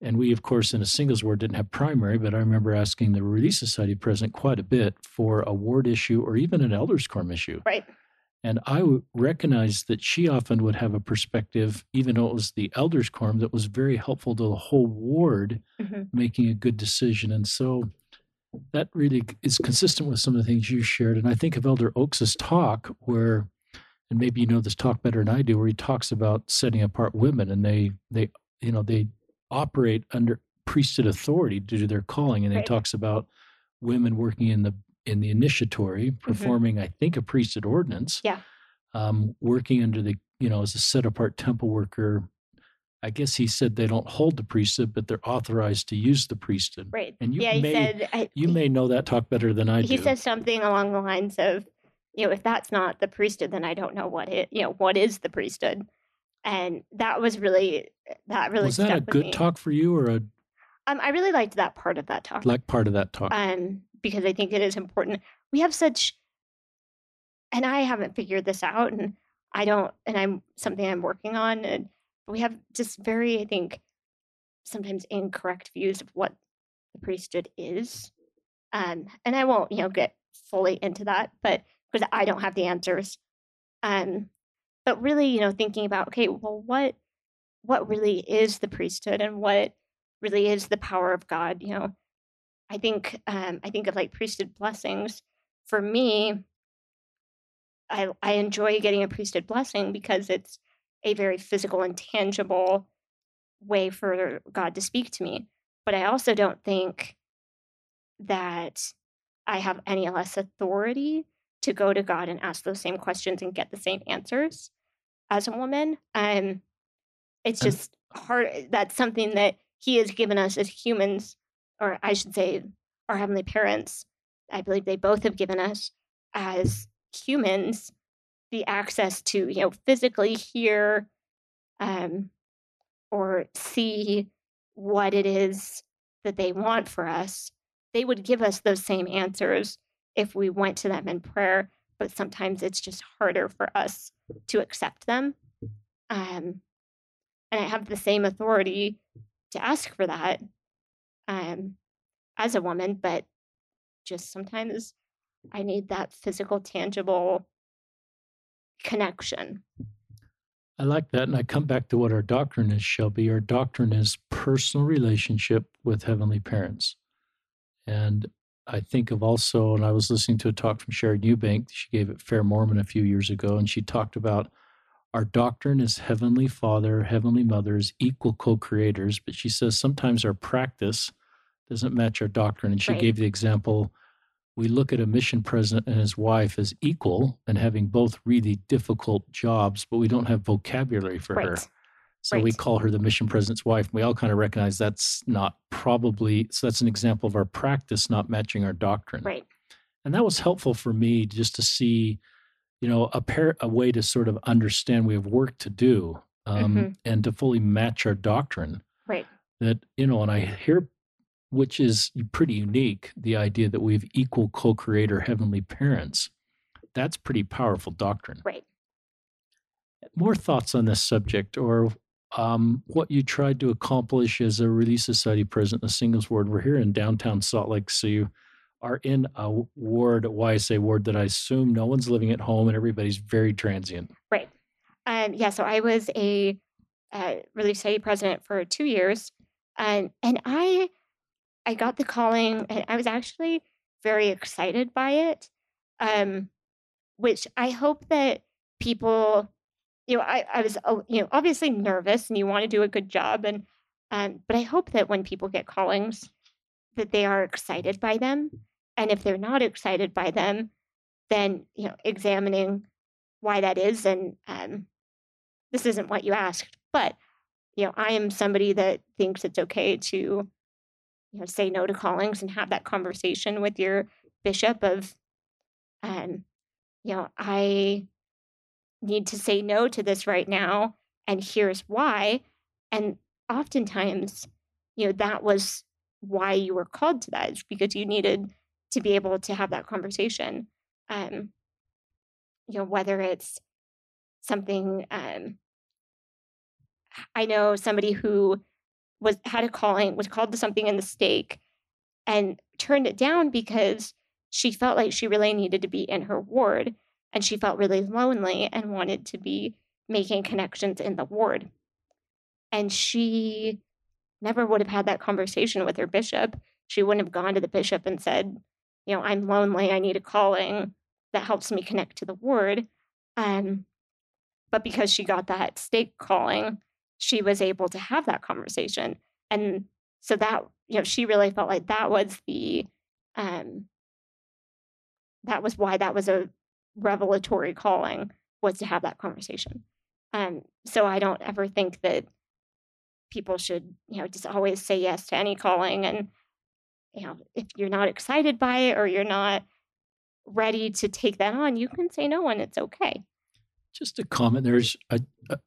and we, of course, in a singles ward didn't have primary, but I remember asking the Relief Society president quite a bit for a ward issue or even an elders quorum issue. Right. And I recognized that she often would have a perspective, even though it was the elders quorum, that was very helpful to the whole ward mm-hmm. making a good decision. And so that really is consistent with some of the things you shared. And I think of Elder Oaks's talk, where and maybe you know this talk better than I do, where he talks about setting apart women, and they they you know they operate under priesthood authority due to their calling, and right. he talks about women working in the in the initiatory, mm-hmm. performing mm-hmm. I think a priesthood ordinance, yeah, um, working under the you know as a set apart temple worker. I guess he said they don't hold the priesthood, but they're authorized to use the priesthood. Right. And you yeah, may, said, I, you may know that talk better than I he do. He says something along the lines of you know, if that's not the priesthood, then I don't know what it, you know, what is the priesthood. And that was really, that really was that a good me. talk for you or a? Um, I really liked that part of that talk. Like part of that talk. Um, because I think it is important. We have such, and I haven't figured this out, and I don't, and I'm something I'm working on, and we have just very, I think, sometimes incorrect views of what the priesthood is. Um, and I won't, you know, get fully into that, but because I don't have the answers. Um, but really, you know, thinking about okay, well, what what really is the priesthood and what really is the power of God? You know, I think um, I think of like priesthood blessings. For me, I I enjoy getting a priesthood blessing because it's a very physical and tangible way for God to speak to me. But I also don't think that I have any less authority to go to God and ask those same questions and get the same answers as a woman. Um, it's just hard. That's something that He has given us as humans, or I should say, our heavenly parents. I believe they both have given us as humans the access to, you know, physically hear um, or see what it is that they want for us. They would give us those same answers if we went to them in prayer, but sometimes it's just harder for us to accept them. Um, and I have the same authority to ask for that um, as a woman, but just sometimes I need that physical, tangible connection. I like that. And I come back to what our doctrine is, Shelby. Our doctrine is personal relationship with heavenly parents. And I think of also, and I was listening to a talk from Sharon Eubank. She gave it Fair Mormon a few years ago, and she talked about our doctrine is Heavenly Father, Heavenly Mothers, equal co creators. But she says sometimes our practice doesn't match our doctrine. And she right. gave the example we look at a mission president and his wife as equal and having both really difficult jobs, but we don't have vocabulary for right. her. So right. we call her the mission president's wife. We all kind of recognize that's not probably, so that's an example of our practice not matching our doctrine. Right. And that was helpful for me just to see, you know, a, pair, a way to sort of understand we have work to do um, mm-hmm. and to fully match our doctrine. Right. That, you know, and I hear, which is pretty unique, the idea that we have equal co creator heavenly parents. That's pretty powerful doctrine. Right more thoughts on this subject or um, what you tried to accomplish as a Relief Society president the singles ward. We're here in downtown Salt Lake, so you are in a ward, a YSA ward that I assume no one's living at home and everybody's very transient. Right. Um, yeah, so I was a uh, Relief Society president for two years, um, and I I got the calling, and I was actually very excited by it, um, which I hope that people you know, I, I was, oh, you know, obviously nervous and you want to do a good job. And, um, but I hope that when people get callings, that they are excited by them. And if they're not excited by them, then, you know, examining why that is. And um, this isn't what you asked, but you know, I am somebody that thinks it's okay to, you know, say no to callings and have that conversation with your bishop of, um, you know, I need to say no to this right now, and here's why. And oftentimes, you know, that was why you were called to that, is because you needed to be able to have that conversation. Um, you know, whether it's something um, I know somebody who was had a calling, was called to something in the stake and turned it down because she felt like she really needed to be in her ward and she felt really lonely and wanted to be making connections in the ward. And she never would have had that conversation with her bishop. She wouldn't have gone to the bishop and said, you know, I'm lonely, I need a calling that helps me connect to the ward. Um, but because she got that stake calling, she was able to have that conversation. And so that, you know, she really felt like that was the, um, that was why that was a revelatory calling was to have that conversation. Um, so I don't ever think that people should, you know, just always say yes to any calling. And, you know, if you're not excited by it or you're not ready to take that on, you can say no and it's okay. Just a comment. There's a,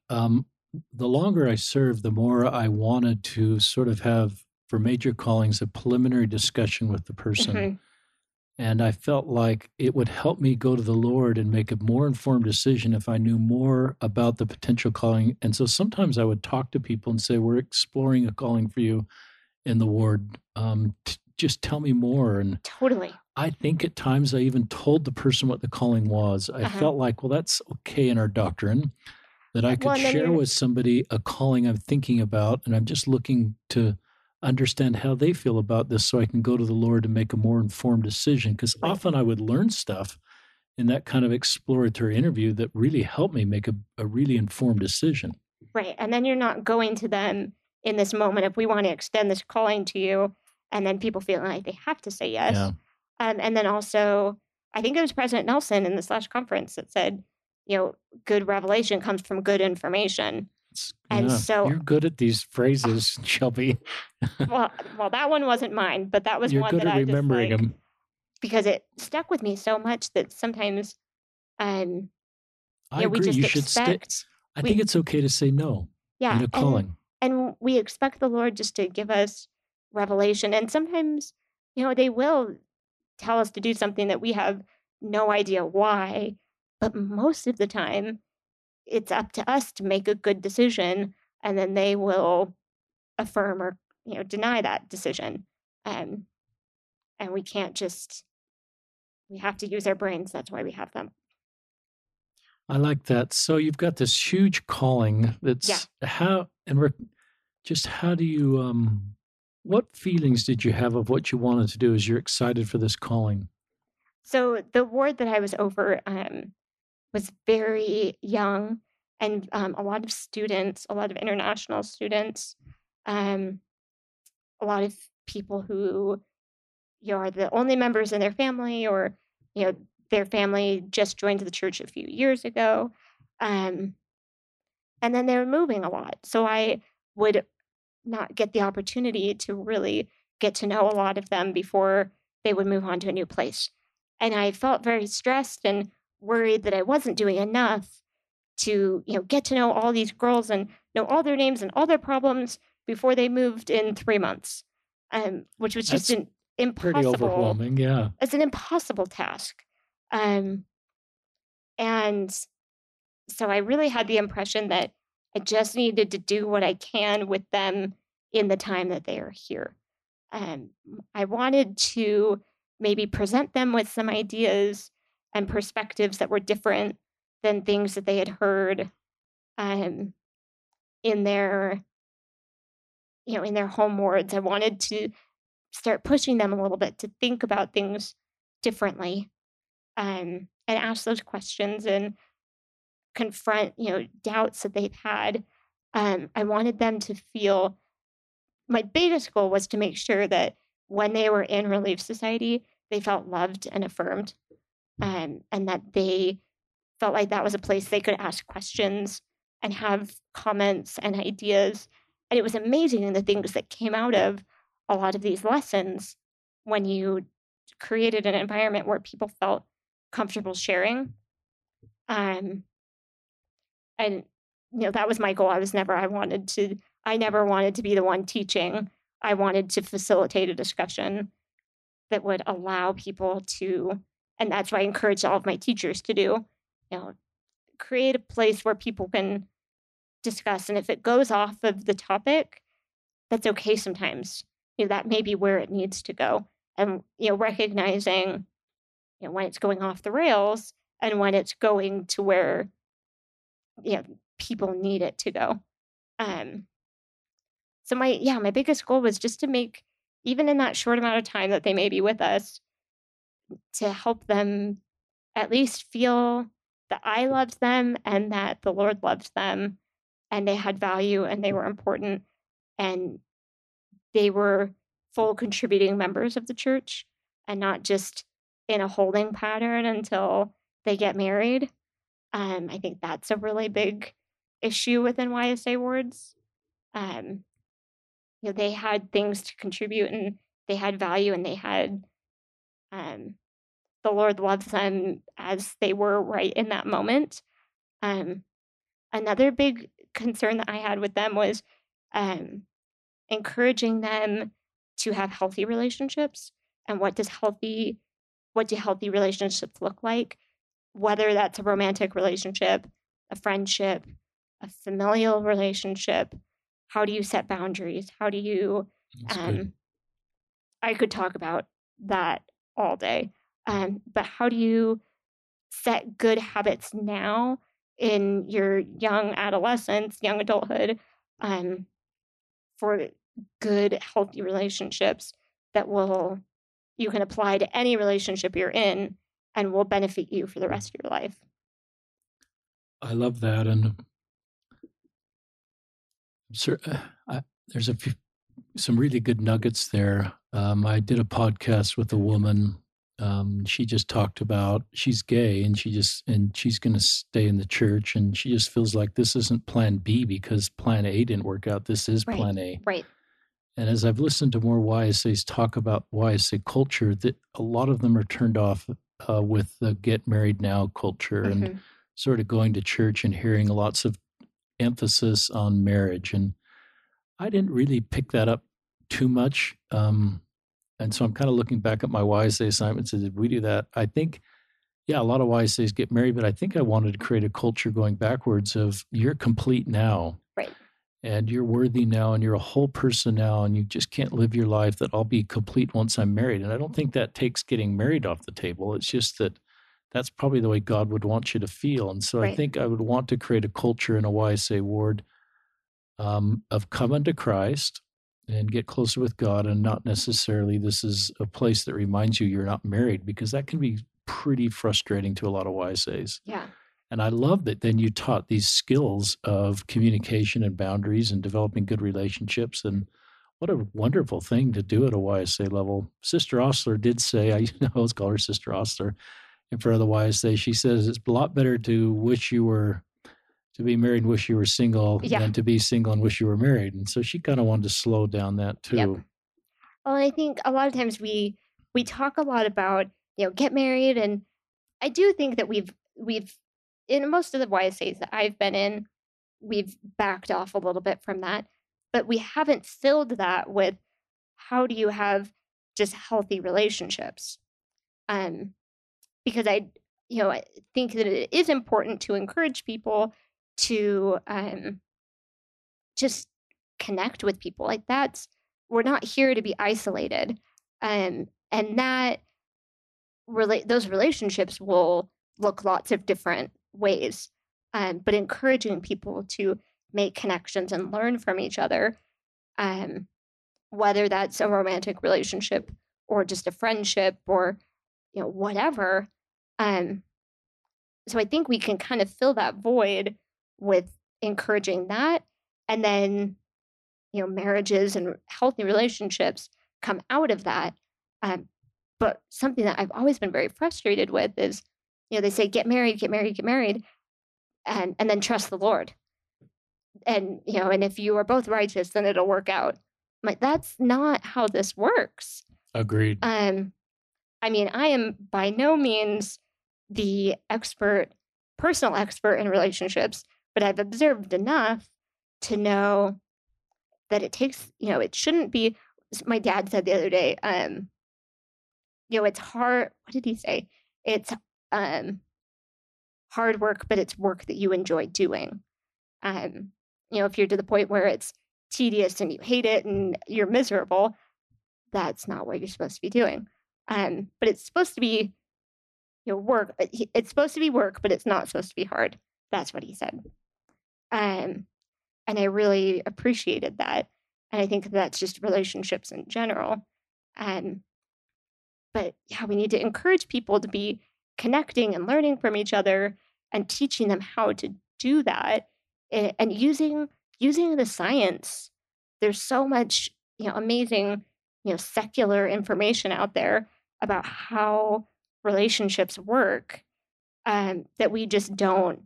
um, the longer I served, the more I wanted to sort of have, for major callings, a preliminary discussion with the person. Mm-hmm. And I felt like it would help me go to the Lord and make a more informed decision if I knew more about the potential calling. And so sometimes I would talk to people and say, We're exploring a calling for you in the ward. Um, t- just tell me more. And totally. I think at times I even told the person what the calling was. I uh-huh. felt like, well, that's okay in our doctrine that I could well, share with somebody a calling I'm thinking about, and I'm just looking to understand how they feel about this so I can go to the Lord and make a more informed decision. Because often I would learn stuff in that kind of exploratory interview that really helped me make a, a really informed decision. Right. And then you're not going to them in this moment if we want to extend this calling to you, and then people feel like they have to say yes. Yeah. Um, and then also, I think it was President Nelson in the slash conference that said, you know, good revelation comes from good information. And yeah, so you're good at these phrases, Shelby. well, well, that one wasn't mine, but that was you're one good that at I remembering just, like, them because it stuck with me so much that sometimes, um, I know, agree. We just you expect, should stick. I we, think it's okay to say no. Yeah, in a calling, and, and we expect the Lord just to give us revelation, and sometimes, you know, they will tell us to do something that we have no idea why but most of the time, it's up to us to make a good decision, and then they will affirm or you know deny that decision. Um, and we can't just we have to use our brains. That's why we have them. I like that. So you've got this huge calling. That's yeah. how and we're just how do you um what feelings did you have of what you wanted to do as you're excited for this calling? So the ward that I was over, um, was very young and um, a lot of students, a lot of international students, um, a lot of people who you know, are the only members in their family or you know their family just joined the church a few years ago um, and then they were moving a lot. So i would not get the opportunity to really get to know a lot of them before they would move on to a new place. And i felt very stressed and worried that I wasn't doing enough to, you know, get to know all these girls and know all their names and all their problems before they moved in three months, um, which was just That's an impossible. Pretty overwhelming, yeah. It's an impossible task, um, and so I really had the impression that I just needed to do what I can with them in the time that they are here. Um, I wanted to maybe present them with some ideas and perspectives that were different than things that they had heard um, in their you know in their home wards i wanted to start pushing them a little bit to think about things differently um, and ask those questions and confront you know doubts that they've had. Um, i wanted them to feel my biggest goal was to make sure that when they were in relief society they felt loved and affirmed um, and that they felt like that was a place they could ask questions and have comments and ideas. And it was amazing the things that came out of a lot of these lessons when you created an environment where people felt comfortable sharing. Um, and you know that was my goal. I was never I wanted to I never wanted to be the one teaching. I wanted to facilitate a discussion that would allow people to, and that's what I encourage all of my teachers to do. You know, create a place where people can discuss, and if it goes off of the topic, that's okay sometimes. You know, that may be where it needs to go, and you know, recognizing, you know, when it's going off the rails and when it's going to where, you know, people need it to go. Um, so my yeah, my biggest goal was just to make even in that short amount of time that they may be with us to help them at least feel that I loved them and that the Lord loved them and they had value and they were important and they were full contributing members of the church and not just in a holding pattern until they get married. Um, I think that's a really big issue within YSA wards. Um, you know, they had things to contribute and they had value and they had um, the Lord loves them as they were right in that moment. Um, another big concern that I had with them was um, encouraging them to have healthy relationships. And what does healthy, what do healthy relationships look like? Whether that's a romantic relationship, a friendship, a familial relationship, how do you set boundaries? How do you? Um, I could talk about that all day, um, but how do you set good habits now in your young adolescence, young adulthood, um, for good, healthy relationships that will you can apply to any relationship you're in and will benefit you for the rest of your life. I love that, and sir, uh, I, there's a few, some really good nuggets there. Um, I did a podcast with a woman. Um, she just talked about she's gay and she just and she's going to stay in the church and she just feels like this isn't Plan B because Plan A didn't work out. This is right, Plan A. Right. And as I've listened to more YSAs talk about YSA culture, that a lot of them are turned off uh, with the get married now culture mm-hmm. and sort of going to church and hearing lots of emphasis on marriage. And I didn't really pick that up too much. Um, and so I'm kind of looking back at my YSA assignments. And did we do that? I think, yeah, a lot of YSAs get married, but I think I wanted to create a culture going backwards of you're complete now. Right. And you're worthy now, and you're a whole person now, and you just can't live your life that I'll be complete once I'm married. And I don't think that takes getting married off the table. It's just that that's probably the way God would want you to feel. And so right. I think I would want to create a culture in a YSA ward um, of come unto Christ and get closer with God, and not necessarily this is a place that reminds you you're not married, because that can be pretty frustrating to a lot of YSAs. Yeah. And I love that then you taught these skills of communication and boundaries and developing good relationships. And what a wonderful thing to do at a YSA level. Sister Ostler did say, I always call her Sister Ostler, and for otherwise say she says it's a lot better to wish you were to be married and wish you were single yeah. than to be single and wish you were married and so she kind of wanted to slow down that too yep. well i think a lot of times we we talk a lot about you know get married and i do think that we've we've in most of the ysas that i've been in we've backed off a little bit from that but we haven't filled that with how do you have just healthy relationships um because I, you know, I think that it is important to encourage people to um, just connect with people. Like that's we're not here to be isolated, um, and that relate those relationships will look lots of different ways. Um, but encouraging people to make connections and learn from each other, um, whether that's a romantic relationship or just a friendship or you know whatever um, so I think we can kind of fill that void with encouraging that. And then, you know, marriages and healthy relationships come out of that. Um, but something that I've always been very frustrated with is you know, they say, get married, get married, get married, and, and then trust the Lord. And, you know, and if you are both righteous, then it'll work out. I'm like, that's not how this works. Agreed. Um, I mean, I am by no means the expert, personal expert in relationships, but I've observed enough to know that it takes, you know, it shouldn't be. My dad said the other day, um, you know, it's hard. What did he say? It's um, hard work, but it's work that you enjoy doing. Um, you know, if you're to the point where it's tedious and you hate it and you're miserable, that's not what you're supposed to be doing. Um, but it's supposed to be, you know, work. It's supposed to be work, but it's not supposed to be hard. That's what he said. Um, and I really appreciated that. And I think that's just relationships in general. Um, but yeah, we need to encourage people to be connecting and learning from each other and teaching them how to do that and, using using the science. There's so much, you know, amazing, you know, secular information out there about how relationships work um, that we just don't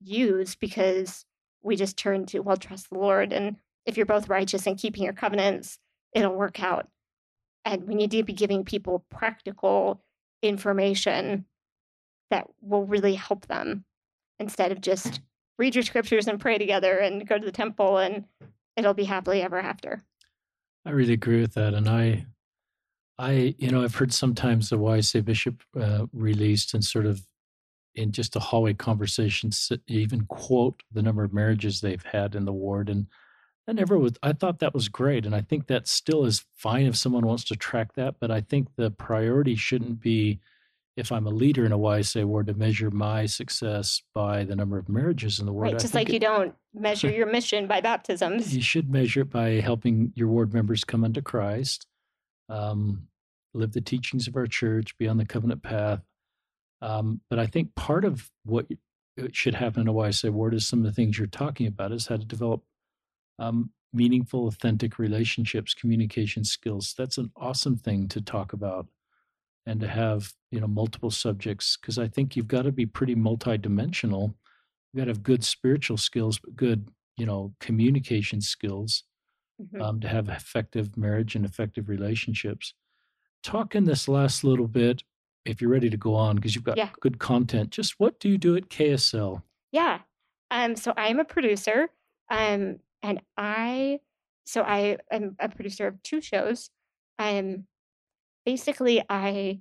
use because we just turn to, well, trust the Lord. And if you're both righteous and keeping your covenants, it'll work out. And we need to be giving people practical information that will really help them instead of just read your scriptures and pray together and go to the temple and it'll be happily ever after. I really agree with that. And I, I, you know, I've heard sometimes the YSA bishop uh, released and sort of in just a hallway conversation, even quote the number of marriages they've had in the ward. And I never was, I thought that was great. And I think that still is fine if someone wants to track that. But I think the priority shouldn't be, if I'm a leader in a YSA ward, to measure my success by the number of marriages in the ward. Right, just like it, you don't measure your mission by baptisms. You should measure it by helping your ward members come unto Christ um, live the teachings of our church, be on the covenant path. Um, but I think part of what should happen in a YSA ward is some of the things you're talking about is how to develop um, meaningful, authentic relationships, communication skills. That's an awesome thing to talk about and to have you know multiple subjects because I think you've got to be pretty multidimensional. You've got to have good spiritual skills, but good you know communication skills mm-hmm. um, to have effective marriage and effective relationships. Talk in this last little bit, if you're ready to go on, because you've got yeah. good content. Just what do you do at KSL? Yeah. Um, so I'm a producer. Um, and I, so I am a producer of two shows. Um, basically, I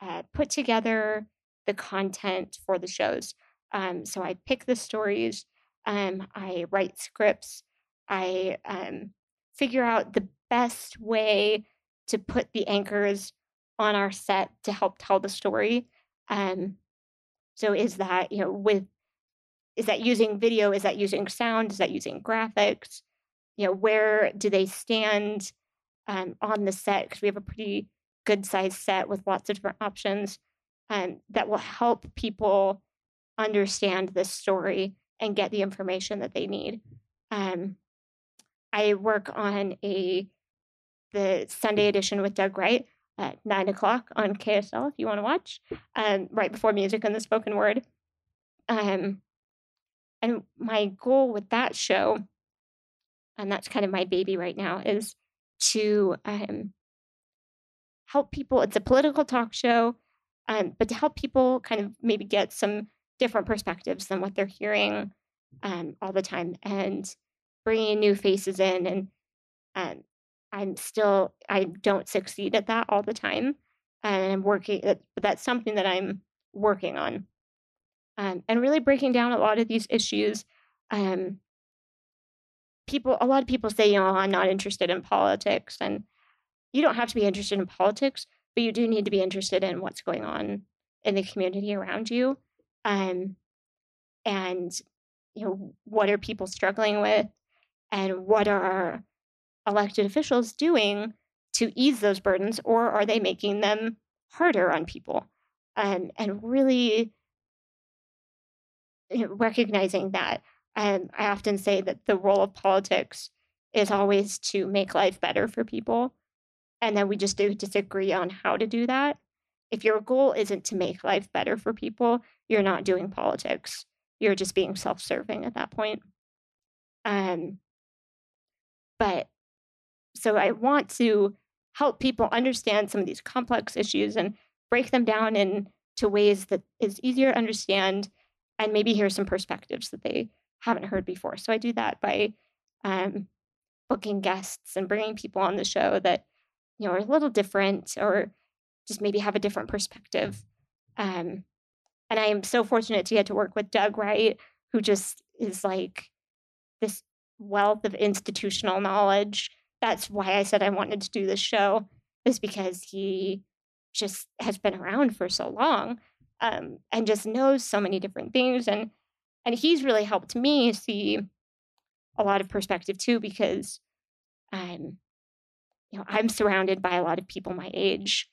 uh, put together the content for the shows. Um, so I pick the stories, um, I write scripts, I um, figure out the best way to put the anchors on our set to help tell the story. Um, so is that you know with is that using video? Is that using sound? Is that using graphics? You know, where do they stand um, on the set? Because we have a pretty good sized set with lots of different options um, that will help people understand this story and get the information that they need. Um, I work on a the Sunday edition with Doug Wright at nine o'clock on KSL if you want to watch, um, right before music and the spoken word. Um, and my goal with that show, and that's kind of my baby right now, is to um, help people. It's a political talk show, um, but to help people kind of maybe get some different perspectives than what they're hearing um, all the time. And bringing new faces in and um, i'm still i don't succeed at that all the time and i'm working but that's something that i'm working on. Um, and really breaking down a lot of these issues um, people a lot of people say you know i'm not interested in politics and you don't have to be interested in politics but you do need to be interested in what's going on in the community around you um, and you know what are people struggling with and what are elected officials doing to ease those burdens or are they making them harder on people um, and really you know, recognizing that um, i often say that the role of politics is always to make life better for people and then we just do disagree on how to do that if your goal isn't to make life better for people, you're not doing politics. You're just being self serving at that point. Um, but so I want to help people understand some of these complex issues and break them down into ways that is easier to understand and maybe hear some perspectives that they haven't heard before. So I do that by um, booking guests and bringing people on the show that you know are a little different or just maybe have a different perspective. Um, and I am so fortunate to get to work with Doug Wright, who just is like this wealth of institutional knowledge. That's why I said I wanted to do this show, is because he just has been around for so long um, and just knows so many different things. And and he's really helped me see a lot of perspective too, because um, you know, I'm surrounded by a lot of people my age.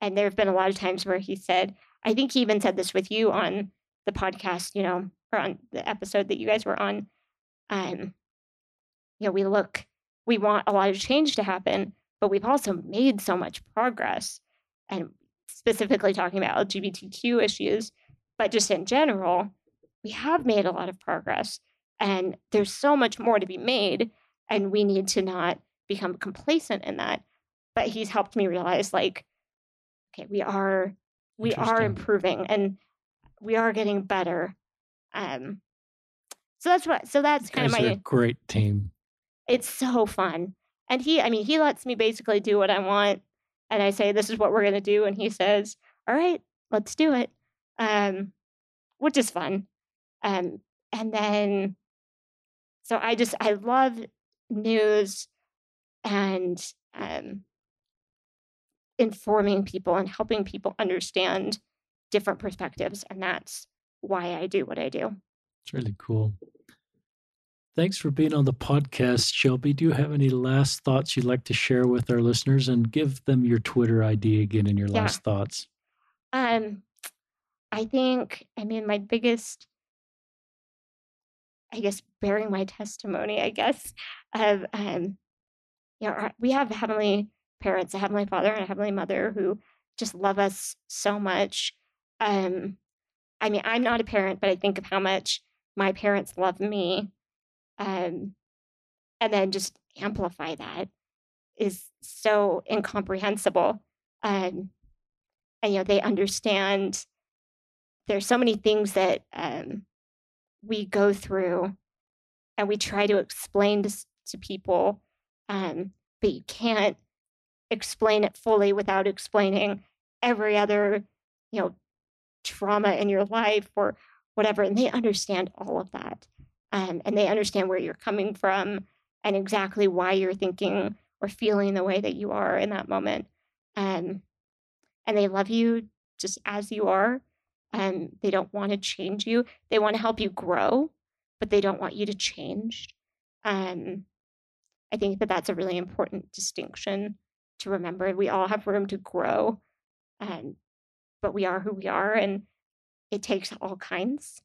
And there have been a lot of times where he said, I think he even said this with you on the podcast, you know, or on the episode that you guys were on. Um, you know, we look, we want a lot of change to happen, but we've also made so much progress. And specifically talking about LGBTQ issues, but just in general, we have made a lot of progress. And there's so much more to be made. And we need to not become complacent in that. But he's helped me realize like, okay, we are we are improving and we are getting better. Um so that's what so that's kind of my great team. It's so fun. And he I mean he lets me basically do what I want and I say this is what we're going to do and he says, "All right, let's do it." Um which is fun. Um and then so I just I love news and um, informing people and helping people understand different perspectives. And that's why I do what I do. It's really cool. Thanks for being on the podcast, Shelby. Do you have any last thoughts you'd like to share with our listeners and give them your Twitter ID again and your yeah. last thoughts? Um, I think, I mean, my biggest, I guess, bearing my testimony, I guess, of um, you know, we have heavenly parents, a heavenly father and a heavenly mother who just love us so much. Um, I mean, I'm not a parent, but I think of how much my parents love me. Um, and then just amplify that is so incomprehensible. Um, and, you know, they understand there's so many things that um, we go through and we try to explain to, to people um, but you can't explain it fully without explaining every other, you know, trauma in your life or whatever. And they understand all of that. Um, and they understand where you're coming from and exactly why you're thinking or feeling the way that you are in that moment. Um, and they love you just as you are. Um, they don't want to change you. They want to help you grow, but they don't want you to change. Um, I think that that's a really important distinction to remember. We all have room to grow, um, but we are who we are, and it takes all kinds.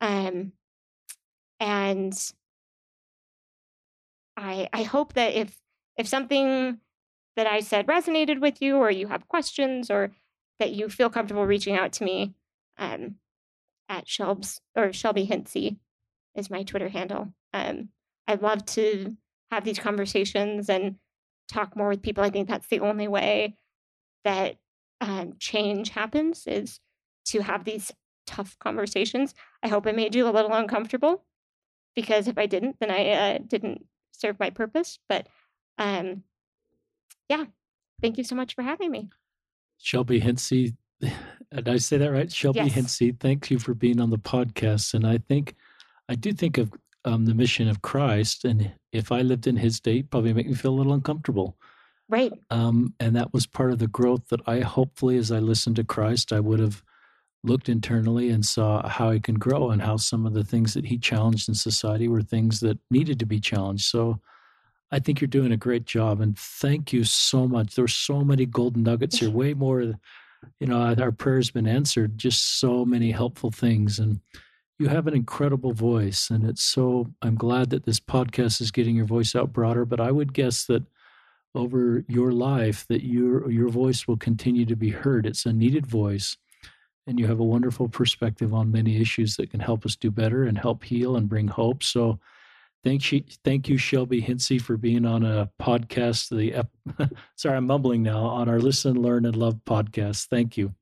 Um, and I I hope that if if something that I said resonated with you, or you have questions, or that you feel comfortable reaching out to me, um, at Shelbs or Shelby Hintsey is my Twitter handle. Um, I'd love to have these conversations and talk more with people. I think that's the only way that um, change happens is to have these tough conversations. I hope it made you a little uncomfortable because if I didn't, then I uh, didn't serve my purpose. But um, yeah, thank you so much for having me. Shelby Hintsey, did I say that right? Shelby yes. Hintsey, thank you for being on the podcast. And I think, I do think of um, the mission of Christ, and if I lived in His state, probably make me feel a little uncomfortable. Right. Um, and that was part of the growth that I hopefully, as I listened to Christ, I would have looked internally and saw how he can grow and how some of the things that he challenged in society were things that needed to be challenged. So I think you're doing a great job, and thank you so much. There's so many golden nuggets here, way more. You know, our prayers been answered. Just so many helpful things, and you have an incredible voice and it's so i'm glad that this podcast is getting your voice out broader but i would guess that over your life that your your voice will continue to be heard. It's a needed voice, and you have a wonderful perspective on many issues that can help us do better and help heal and bring hope. So, thank you, thank you, Shelby Hintsey, for being on a podcast. The sorry, I'm mumbling now on our Listen, Learn, and Love podcast. Thank you.